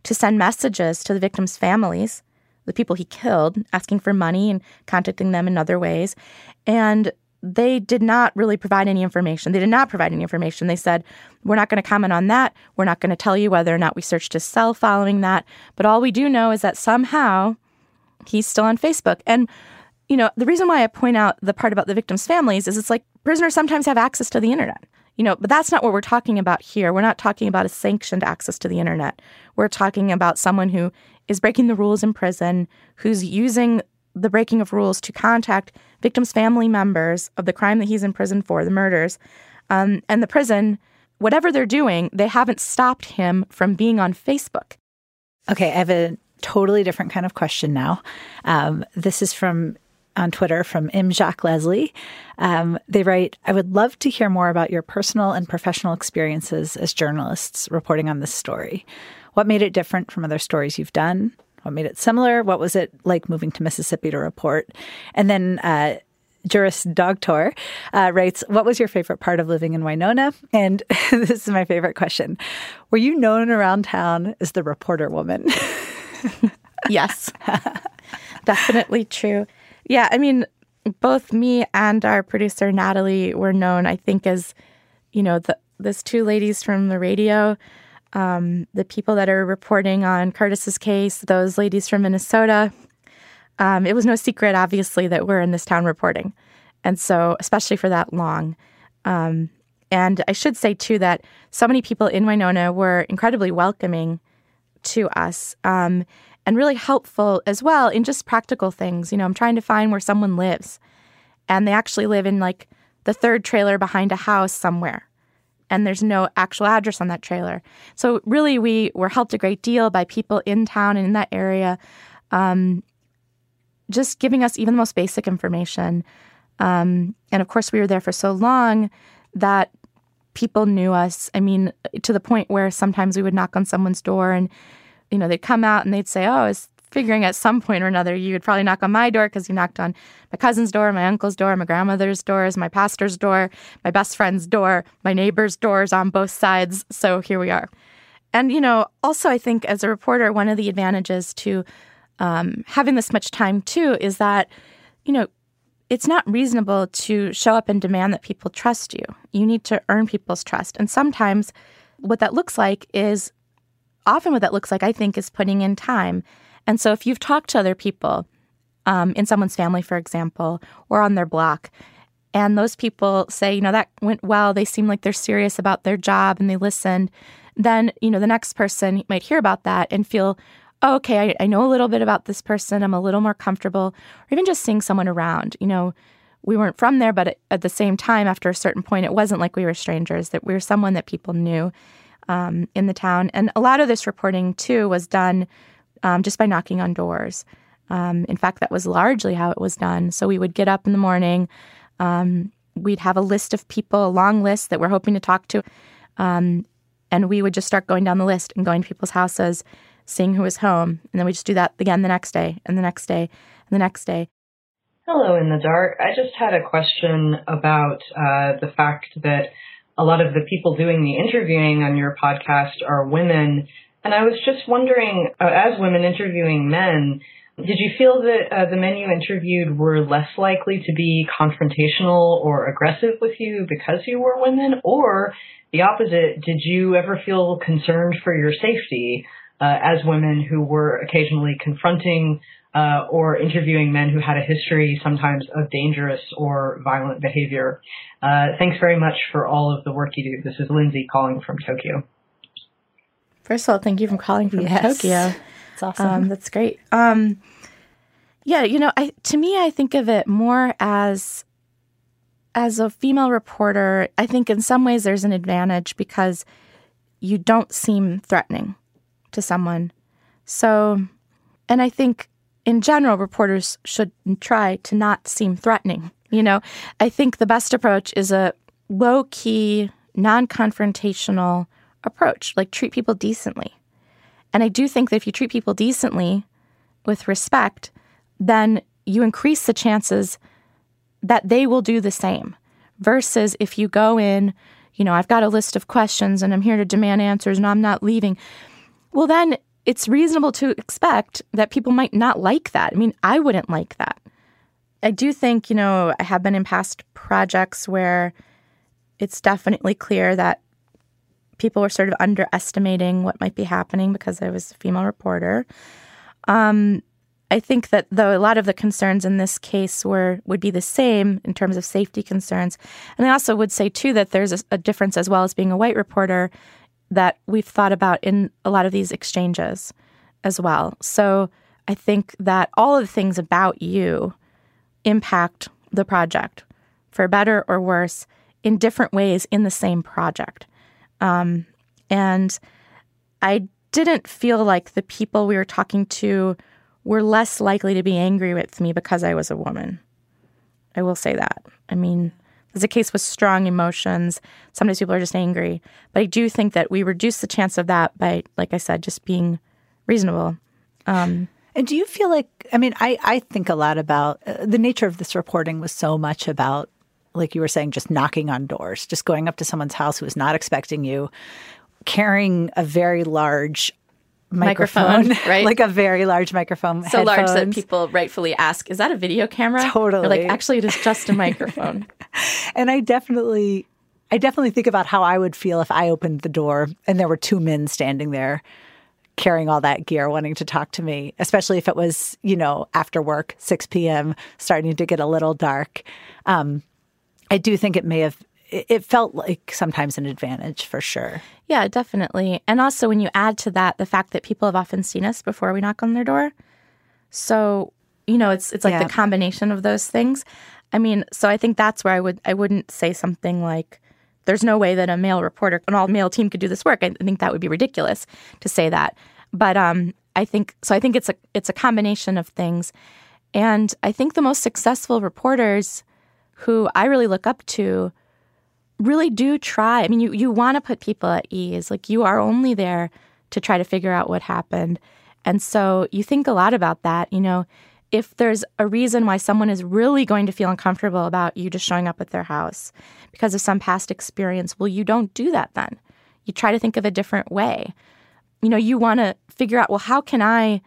to send messages to the victims' families, the people he killed, asking for money and contacting them in other ways. And they did not really provide any information. They did not provide any information. They said, We're not going to comment on that. We're not going to tell you whether or not we searched his cell following that. But all we do know is that somehow he's still on Facebook. And, you know, the reason why I point out the part about the victims' families is it's like prisoners sometimes have access to the internet. You know, but that's not what we're talking about here. We're not talking about a sanctioned access to the internet. We're talking about someone who is breaking the rules in prison, who's using the breaking of rules to contact victims' family members of the crime that he's in prison for, the murders. Um, and the prison, whatever they're doing, they haven't stopped him from being on Facebook. Okay, I have a totally different kind of question now. Um, this is from on Twitter from M. Jacques Leslie. Um, they write, I would love to hear more about your personal and professional experiences as journalists reporting on this story. What made it different from other stories you've done? What made it similar? What was it like moving to Mississippi to report? And then uh, Juris Dogtor uh, writes, What was your favorite part of living in Winona? And this is my favorite question Were you known around town as the reporter woman? yes, definitely true. Yeah, I mean, both me and our producer Natalie were known, I think, as, you know, the, those two ladies from the radio um, the people that are reporting on Curtis's case, those ladies from Minnesota. Um, it was no secret, obviously, that we're in this town reporting. And so, especially for that long. Um, and I should say, too, that so many people in Winona were incredibly welcoming to us um, and really helpful as well in just practical things. You know, I'm trying to find where someone lives, and they actually live in like the third trailer behind a house somewhere and there's no actual address on that trailer. So really, we were helped a great deal by people in town and in that area, um, just giving us even the most basic information. Um, and of course, we were there for so long that people knew us. I mean, to the point where sometimes we would knock on someone's door and, you know, they'd come out and they'd say, "Oh, is figuring at some point or another you would probably knock on my door because you knocked on my cousin's door, my uncle's door, my grandmother's doors, my pastor's door, my best friend's door, my neighbor's doors on both sides. So here we are. And, you know, also, I think as a reporter, one of the advantages to um, having this much time too is that, you know, it's not reasonable to show up and demand that people trust you. You need to earn people's trust. And sometimes what that looks like is often what that looks like, I think, is putting in time and so if you've talked to other people um, in someone's family, for example, or on their block, and those people say, you know, that went well. They seem like they're serious about their job and they listened. Then, you know, the next person might hear about that and feel, oh, okay, I, I know a little bit about this person. I'm a little more comfortable. Or even just seeing someone around. You know, we weren't from there, but at the same time, after a certain point, it wasn't like we were strangers, that we were someone that people knew um, in the town. And a lot of this reporting, too, was done um, just by knocking on doors. Um, in fact, that was largely how it was done. So we would get up in the morning. Um, we'd have a list of people, a long list that we're hoping to talk to. Um, and we would just start going down the list and going to people's houses, seeing who was home. And then we just do that again the next day and the next day and the next day. Hello, in the dark. I just had a question about uh, the fact that a lot of the people doing the interviewing on your podcast are women. And I was just wondering, uh, as women interviewing men, did you feel that uh, the men you interviewed were less likely to be confrontational or aggressive with you because you were women? Or the opposite, did you ever feel concerned for your safety uh, as women who were occasionally confronting uh, or interviewing men who had a history sometimes of dangerous or violent behavior? Uh, thanks very much for all of the work you do. This is Lindsay calling from Tokyo. First of all, thank you for calling from Yes. Tokyo. It's awesome. Um, that's great. Um, yeah, you know, I to me, I think of it more as as a female reporter. I think in some ways there's an advantage because you don't seem threatening to someone. So, and I think in general, reporters should try to not seem threatening. You know, I think the best approach is a low key, non confrontational approach, like treat people decently. And I do think that if you treat people decently with respect, then you increase the chances that they will do the same. Versus if you go in, you know, I've got a list of questions and I'm here to demand answers and I'm not leaving. Well, then it's reasonable to expect that people might not like that. I mean, I wouldn't like that. I do think, you know, I have been in past projects where it's definitely clear that people were sort of underestimating what might be happening because I was a female reporter. Um, I think that though a lot of the concerns in this case were would be the same in terms of safety concerns, and I also would say too that there's a, a difference as well as being a white reporter that we've thought about in a lot of these exchanges as well. So I think that all of the things about you impact the project for better or worse in different ways in the same project. Um, and I didn't feel like the people we were talking to were less likely to be angry with me because I was a woman. I will say that. I mean, there's a case with strong emotions. Sometimes people are just angry. But I do think that we reduce the chance of that by, like I said, just being reasonable. Um, And do you feel like, I mean, I, I think a lot about uh, the nature of this reporting was so much about, like you were saying, just knocking on doors, just going up to someone's house who was not expecting you, carrying a very large microphone, Microphone, right? like a very large microphone. so large that people rightfully ask, is that a video camera? Totally. They're like, actually, it is just a microphone. and I definitely, I definitely think about how I would feel if I opened the door and there were two men standing there carrying all that gear, wanting to talk to me, especially if it was, you know, after work, 6 p.m., starting to get a little dark. Um, I do think it may have, it felt like sometimes an advantage for sure. Yeah, definitely. And also, when you add to that the fact that people have often seen us before we knock on their door, so you know, it's it's like Yeah. the combination of those things. I mean, so I think that's where I would I wouldn't say something like, "There's no way that a male reporter, an all male team, could do this work." I think that would be ridiculous to say that. But um, I think so. I think it's a it's a combination of things, and I think the most successful reporters who I really look up to really do try. I mean, you, you want to put people at ease. Like, you are only there to try to figure out what happened. And so you think a lot about that. You know, if there's a reason why someone is really going to feel uncomfortable about you just showing up at their house because of some past experience, well, you don't do that then. You try to think of a different way. You know, you want to figure out, well, how can I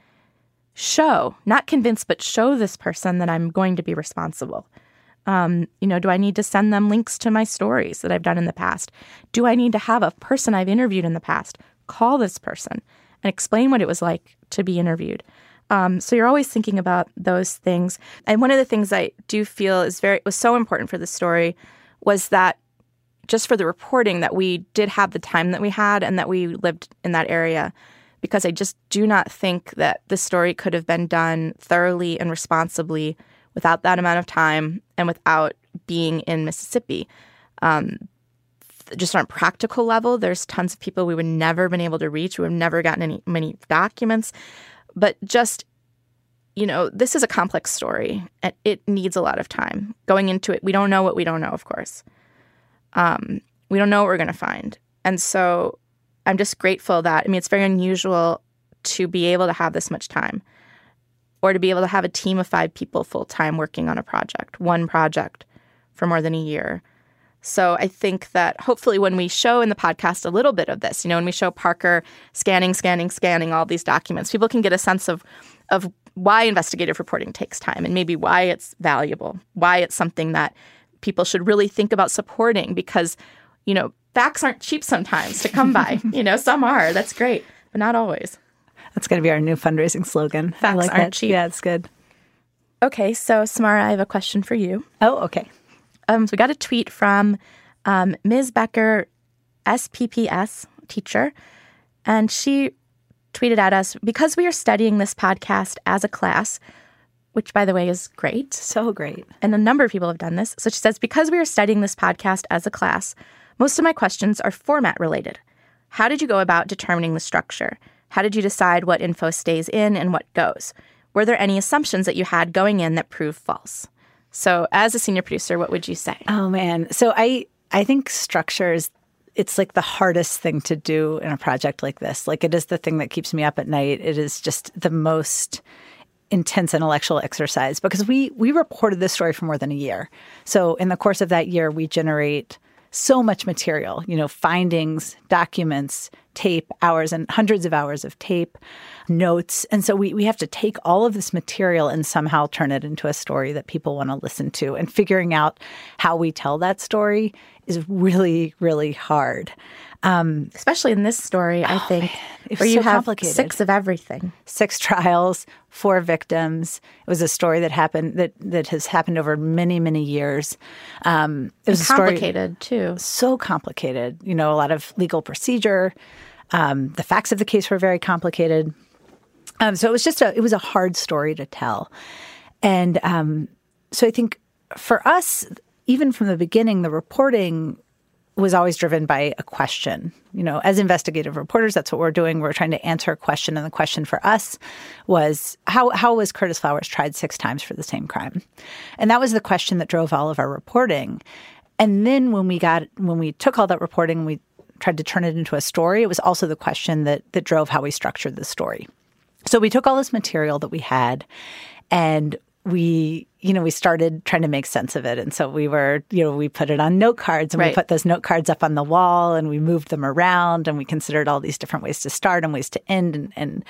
show, not convince, but show this person that I'm going to be responsible? Um, you know, do I need to send them links to my stories that I've done in the past? Do I need to have a person I've interviewed in the past call this person and explain what it was like to be interviewed? Um, so you're always thinking about those things. And one of the things I do feel is very was so important for the story was that just for the reporting that we did have the time that we had and that we lived in that area because I just do not think that the story could have been done thoroughly and responsibly without that amount of time and without being in Mississippi. Um, just on a practical level, there's tons of people we would never been able to reach. We've never gotten any many documents. But just, you know, this is a complex story and it needs a lot of time. Going into it, we don't know what we don't know, of course. Um, we don't know what we're going to find. And so I'm just grateful that, I mean, it's very unusual to be able to have this much time or to be able to have a team of five people full time working on a project, one project for more than a year. So I think that hopefully when we show in the podcast a little bit of this, you know, when we show Parker scanning, scanning, scanning all these documents, people can get a sense of of why investigative reporting takes time and maybe why it's valuable, why it's something that people should really think about supporting because, you know, facts aren't cheap sometimes to come by. you know, some are. That's great, but not always. That's going to be our new fundraising slogan. Facts like aren't that. cheap. Yeah, it's good. Okay, so Samara, I have a question for you. Oh, okay. Um, so we got a tweet from um, Ms. Becker, SPPS teacher, and she tweeted at us because we are studying this podcast as a class, which by the way is great. So great. And a number of people have done this. So she says, because we are studying this podcast as a class, most of my questions are format related. How did you go about determining the structure? How did you decide what info stays in and what goes? Were there any assumptions that you had going in that proved false? So, as a senior producer, what would you say? Oh man. So I I think structures it's like the hardest thing to do in a project like this. Like it is the thing that keeps me up at night. It is just the most intense intellectual exercise because we we reported this story for more than a year. So in the course of that year we generate so much material, you know, findings, documents, tape, hours and hundreds of hours of tape, notes. And so we, we have to take all of this material and somehow turn it into a story that people want to listen to. And figuring out how we tell that story is really, really hard. Um, Especially in this story, I oh, think, man, where you so have complicated. six of everything. Six trials, four victims. It was a story that happened that that has happened over many, many years. Um, it was a story- complicated, too. So complicated. You know, a lot of legal procedure. Um, the facts of the case were very complicated. Um, so it was just a it was a hard story to tell, and um, so I think for us, even from the beginning, the reporting was always driven by a question. You know, as investigative reporters, that's what we're doing. We're trying to answer a question, and the question for us was how how was Curtis Flowers tried six times for the same crime, and that was the question that drove all of our reporting. And then when we got when we took all that reporting, we tried to turn it into a story. It was also the question that that drove how we structured the story. So we took all this material that we had, and we you know we started trying to make sense of it. And so we were you know we put it on note cards and we put those note cards up on the wall and we moved them around and we considered all these different ways to start and ways to end and, and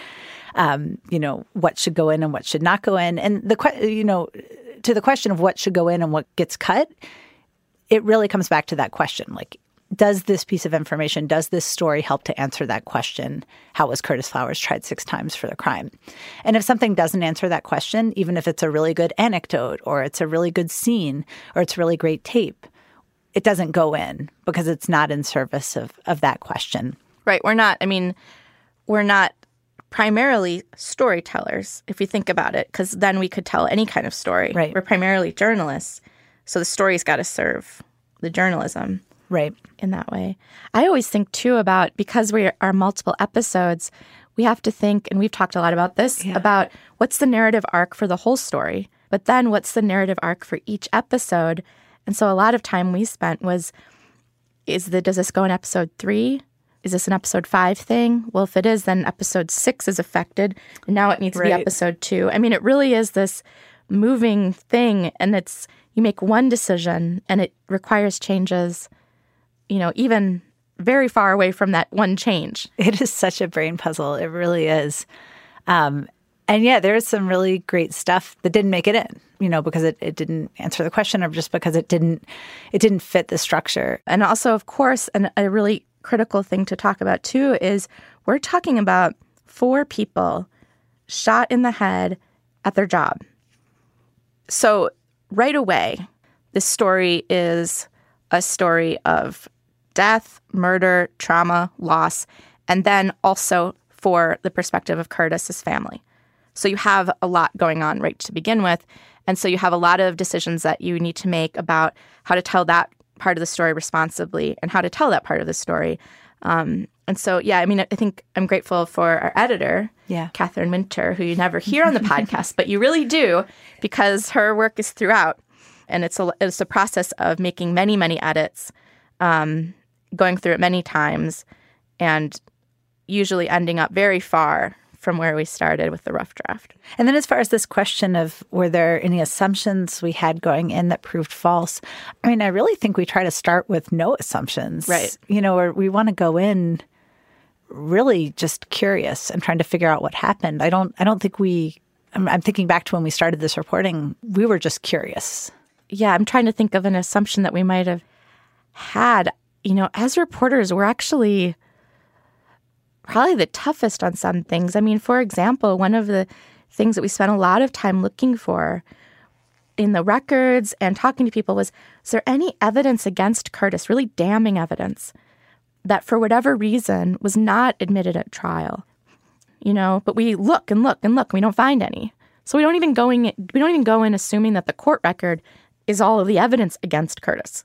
um, you know what should go in and what should not go in. And the que- you know to the question of what should go in and what gets cut it really comes back to that question. Like does this piece of information does this story help to answer that question how was curtis flowers tried six times for the crime and if something doesn't answer that question even if it's a really good anecdote or it's a really good scene or it's really great tape it doesn't go in because it's not in service of, of that question Right. We're not, I mean, we're not primarily storytellers, if you think about it, because then we could tell any kind of story. Right. We're primarily journalists. So the story's got to serve the journalism. Right. In that way. I always think, too, about because we are multiple episodes, we have to think, and we've talked a lot about this, about what's the narrative arc for the whole story, but then what's the narrative arc for each episode. And so a lot of time we spent was is the does this go in episode three? Is this an episode five thing? Well, if it is, then episode six is affected, and now it needs to be episode two. I mean, it really is this moving thing, and it's you make one decision, and it requires changes. You know, even very far away from that one change. It is such a brain puzzle. It really is. Um, and yeah, there's some really great stuff that didn't make it in, you know, because it, it didn't answer the question or just because it didn't it didn't fit the structure. And also, of course, and a really critical thing to talk about too is we're talking about four people shot in the head at their job. So, right away, this story is a story of death, murder, trauma, loss, and then also for the perspective of Curtis's family. So, you have a lot going on right to begin with. And so, you have a lot of decisions that you need to make about how to tell that part of the story responsibly and how to tell that part of the story. Um, and so, yeah, I mean, I think I'm grateful for our editor, yeah. Catherine Winter, who you never hear on the podcast, but you really do because her work is throughout. And it's a, it's a process of making many, many edits, um, going through it many times, and usually ending up very far from where we started with the rough draft. And then, as far as this question of were there any assumptions we had going in that proved false? I mean, I really think we try to start with no assumptions. Right. You know, or we want to go in really just curious and trying to figure out what happened. I don't. I don't think we. I'm, I'm thinking back to when we started this reporting. We were just curious. Yeah, I'm trying to think of an assumption that we might have had. You know, as reporters, we're actually probably the toughest on some things. I mean, for example, one of the things that we spent a lot of time looking for in the records and talking to people was is there any evidence against Curtis, really damning evidence, that for whatever reason was not admitted at trial? You know, but we look and look and look, and we don't find any. So we don't even going we don't even go in assuming that the court record is all of the evidence against Curtis.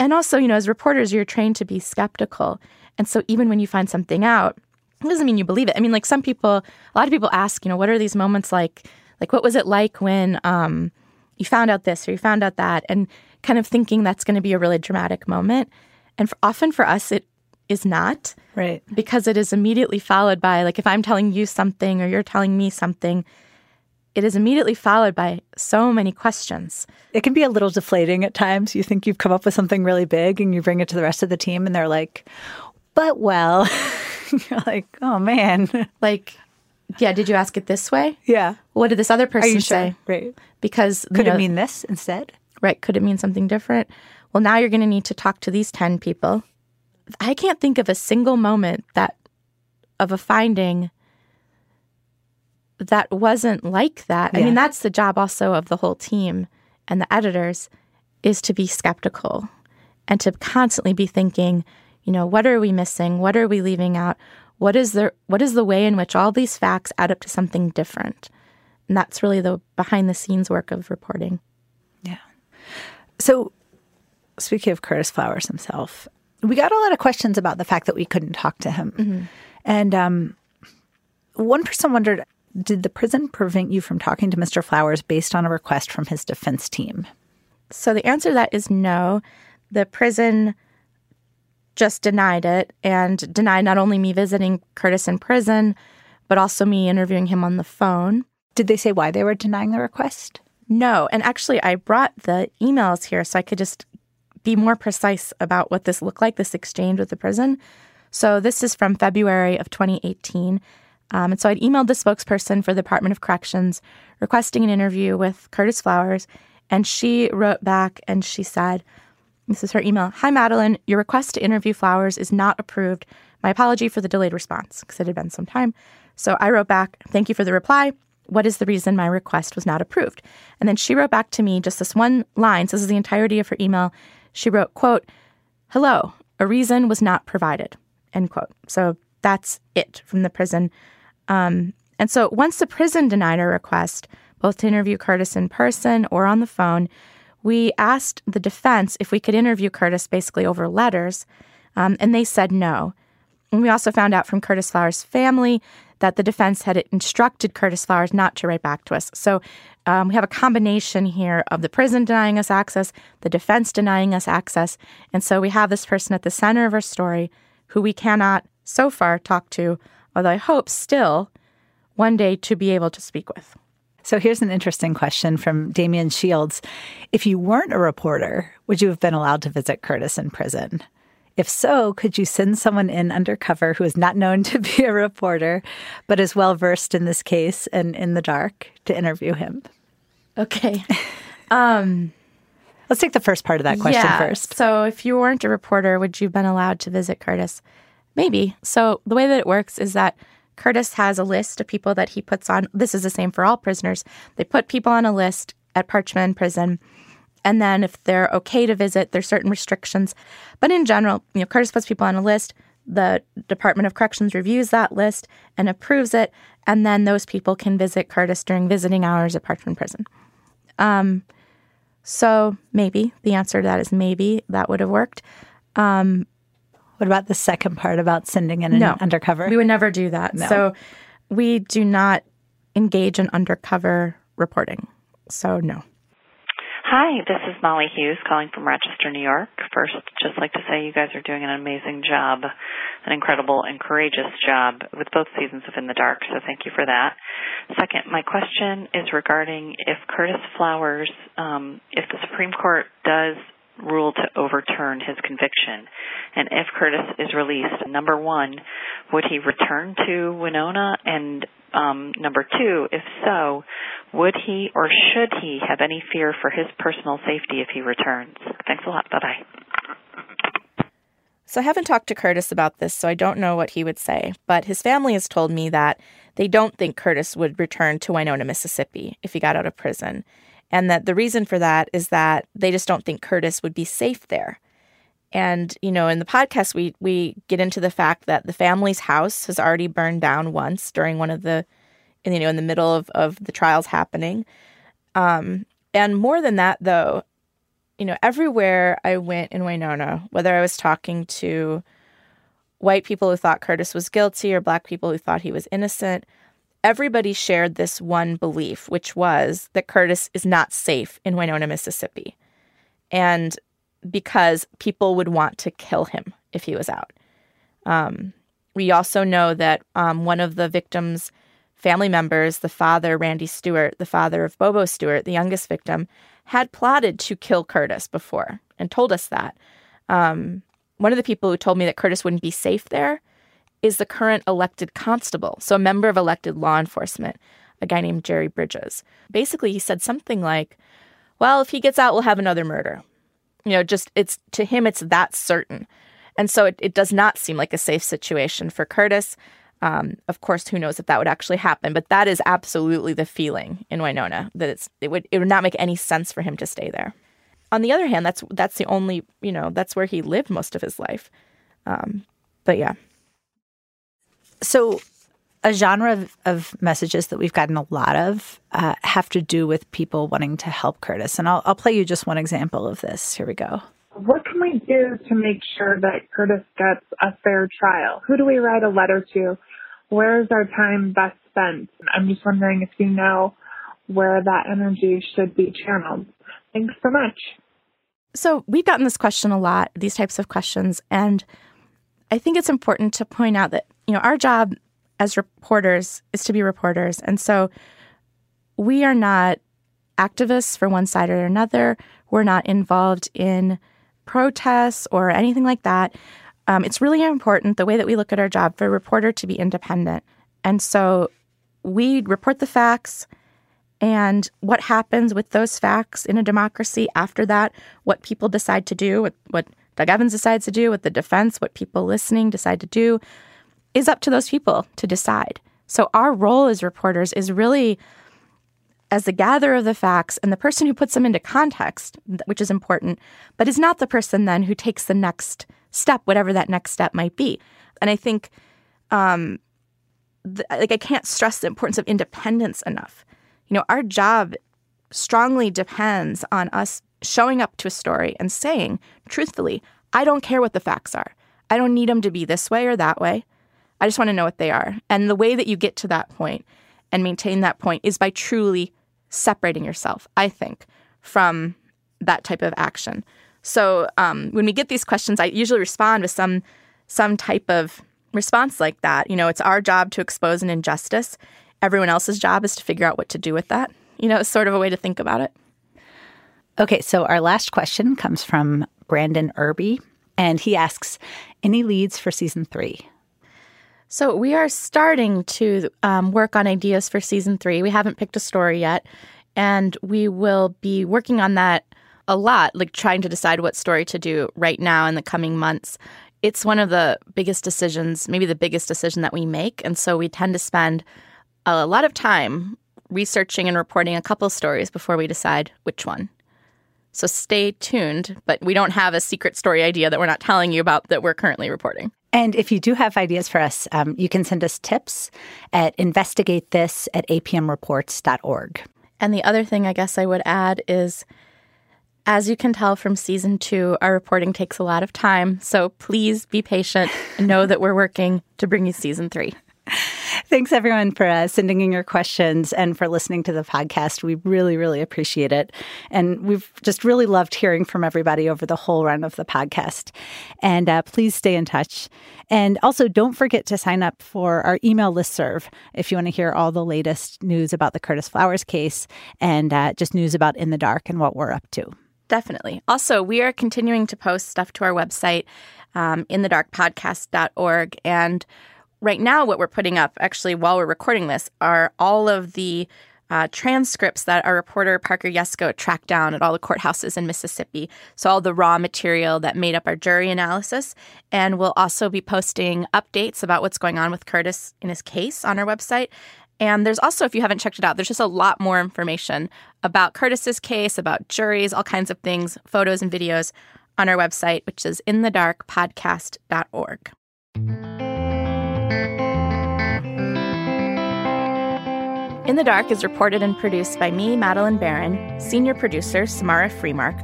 And also, you know, as reporters, you're trained to be skeptical. And so even when you find something out, it doesn't mean you believe it. I mean, like some people, a lot of people ask, you know, what are these moments like? Like, what was it like when um, you found out this or you found out that? And kind of thinking that's going to be a really dramatic moment. And for, often for us, it is not. Right. Because it is immediately followed by, like, if I'm telling you something or you're telling me something, it is immediately followed by so many questions. It can be a little deflating at times. You think you've come up with something really big and you bring it to the rest of the team, and they're like, but well, you're like, oh man. Like, yeah, did you ask it this way? Yeah. What did this other person sure? say? Right. Because Could know, it mean this instead? Right. Could it mean something different? Well, now you're going to need to talk to these 10 people. I can't think of a single moment that of a finding that wasn't like that. I mean, that's the job also of the whole team and the editors is to be skeptical and to constantly be thinking, you know, what are we missing? What are we leaving out? What is the what is the way in which all these facts add up to something different? And that's really the behind the scenes work of reporting. Yeah. So, speaking of Curtis Flowers himself, we got a lot of questions about the fact that we couldn't talk to him. Mhm. And um, one person wondered Did the prison prevent you from talking to Mr. Flowers based on a request from his defense team? So the answer to that is no. The prison just denied it and denied not only me visiting Curtis in prison, but also me interviewing him on the phone. Did they say why they were denying the request? No. And actually, I brought the emails here so I could just be more precise about what this looked like, this exchange with the prison. So this is from February of 2018. Um, and so I'd emailed the spokesperson for the Department of Corrections requesting an interview with Curtis Flowers. And she wrote back and she said, This is her email Hi, Madeleine. Your request to interview Flowers is not approved. My apology for the delayed response because it had been some time. So I wrote back, Thank you for the reply. What is the reason my request was not approved? And then she wrote back to me just this one line. So this is the entirety of her email. She wrote, quote, Hello, a reason was not provided, end quote. So that's it from the prison. Um, and so once the prison denied our request, both to interview Curtis in person or on the phone, we asked the defense if we could interview Curtis basically over letters, um, and they said no. And we also found out from Curtis Flowers' family that the defense had instructed Curtis Flowers not to write back to us. So um, we have a combination here of the prison denying us access, the defense denying us access. And so we have this person at the center of our story who we cannot so far talk to, although I hope still one day to be able to speak with. So here's an interesting question from Damian Shields. If you weren't a reporter, would you have been allowed to visit Curtis in prison? If so, could you send someone in undercover who is not known to be a reporter, but is well versed in this case and in the dark to interview him? Okay. Um, Let's take the first part of that question yeah. first. So, if you weren't a reporter, would you have been allowed to visit Curtis? Maybe. So, the way that it works is that Curtis has a list of people that he puts on. This is the same for all prisoners. They put people on a list at Parchman Prison. And then if they're okay to visit, there's certain restrictions. But in general, you know, Curtis puts people on a list. The Department of Corrections reviews that list and approves it, and then those people can visit Curtis during visiting hours at Parchman Prison. Um, so maybe the answer to that is maybe that would have worked. Um, what about the second part about sending in an no, undercover? We would never do that. No. So we do not engage in undercover reporting. So no. Hi, this is Molly Hughes calling from Rochester, New York. First, just like to say you guys are doing an amazing job, an incredible and courageous job with both seasons of In the Dark, so thank you for that. Second, my question is regarding if Curtis Flowers, um, if the Supreme Court does rule to overturn his conviction, and if Curtis is released, number one, would he return to Winona? And um, number two, if so, would he or should he have any fear for his personal safety if he returns? Thanks a lot. Bye bye. So I haven't talked to Curtis about this, so I don't know what he would say. But his family has told me that they don't think Curtis would return to Winona, Mississippi if he got out of prison. And that the reason for that is that they just don't think Curtis would be safe there. And, you know, in the podcast, we, we get into the fact that the family's house has already burned down once during one of the, you know, in the middle of, of the trials happening. Um, and more than that, though, you know, everywhere I went in Winona, whether I was talking to white people who thought Curtis was guilty or black people who thought he was innocent, everybody shared this one belief, which was that Curtis is not safe in Winona, Mississippi. And because people would want to kill him if he was out. Um, we also know that um, one of the victims' family members, the father, Randy Stewart, the father of Bobo Stewart, the youngest victim, had plotted to kill Curtis before and told us that. Um, one of the people who told me that Curtis wouldn't be safe there is the current elected constable, so a member of elected law enforcement, a guy named Jerry Bridges. Basically, he said something like, Well, if he gets out, we'll have another murder. You know, just it's to him, it's that certain. And so it, it does not seem like a safe situation for Curtis. Um, of course, who knows if that would actually happen, but that is absolutely the feeling in Winona that it's it would it would not make any sense for him to stay there. On the other hand, that's that's the only you know that's where he lived most of his life. Um, but yeah. So, a genre of, of, messages that we've gotten a lot of uh, have to do with people wanting to help Curtis. And I'll, I'll play you just one example of this. Here we go. What can we do to make sure that Curtis gets a fair trial? Who do we write a letter to? Where is our time best spent? I'm just wondering if you know where that energy should be channeled. Thanks so much. So, we've gotten this question a lot, these types of questions. And I think it's important to point out that, you know, our job as reporters is to be reporters. And so we are not activists for one side or another. We're not involved in protests or anything like that. Um, it's really important the way that we look at our job for a reporter to be independent. And so we report the facts and what happens with those facts in a democracy after that, what people decide to do, what, what Doug Evans decides to do, what the defense, what people listening decide to do, is up to those people to decide. So our role as reporters is really as the gatherer of the facts and the person who puts them into context, which is important, but is not the person then who takes the next step, whatever that next step might be. And I think, um, the, like, I can't stress the importance of independence enough. You know, our job strongly depends on us showing up to a story and saying, truthfully, I don't care what the facts are. I don't need them to be this way or that way. I just want to know what they are. And the way that you get to that point and maintain that point is by truly separating yourself, I think, from that type of action. So um, when we get these questions, I usually respond with some some type of response like that. You know, it's our job to expose an injustice. Everyone else's job is to figure out what to do with that. You know, sort of a way to think about it. Okay, so our last question comes from Brandon Irby, and he asks, "Any leads for season three? So we are starting to um, work on ideas for season three. We haven't picked a story yet, and we will be working on that a lot, like trying to decide what story to do right now in the coming months. it's one of the biggest decisions, maybe the biggest decision that we make. And so we tend to spend a lot of time researching and reporting a couple stories before we decide which one. So stay tuned, but we don't have a secret story idea that we're not telling you about that we're currently reporting. And if you do have ideas for us, um, you can send us tips at investigatethis at apmreports.org. And the other thing I guess I would add is as you can tell from season two, our reporting takes a lot of time. So please be patient and know that we're working to bring you season three. Thanks, everyone, for uh, sending in your questions and for listening to the podcast. We really, really appreciate it. And we've just really loved hearing from everybody over the whole run of the podcast. And uh, please stay in touch. And also, don't forget to sign up for our email list serve if you want to hear all the latest news about the Curtis Flowers case and uh, just news about In the Dark and what we're up to. Definitely. Also, we are continuing to post stuff to our website, um, inthedarkpodcast.org. And right now, what we're putting up, actually, while we're recording this, are all of the uh, transcripts that our reporter Parker Yesko tracked down at all the courthouses in Mississippi. So, all the raw material that made up our jury analysis. And we'll also be posting updates about what's going on with Curtis in his case on our website. And there's also, if you haven't checked it out, there's just a lot more information about Curtis's case, about juries, all kinds of things, photos and videos on our website, which is inthedarkpodcast.org. In the Dark is reported and produced by me, Madeleine Baran, senior producer Samara Freemark,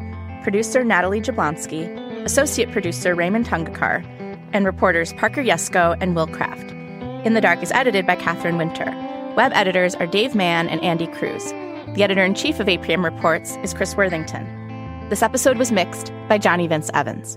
producer Natalie Jablonski, associate producer Rehman Tungekar, and reporters Parker Yesko and Will Craft. In the Dark is edited by Catherine Winter. Web editors are Dave Mann and Andy Kruse. The editor in chief of APM Reports is Chris Worthington. This episode was mixed by Johnny Vince Evans.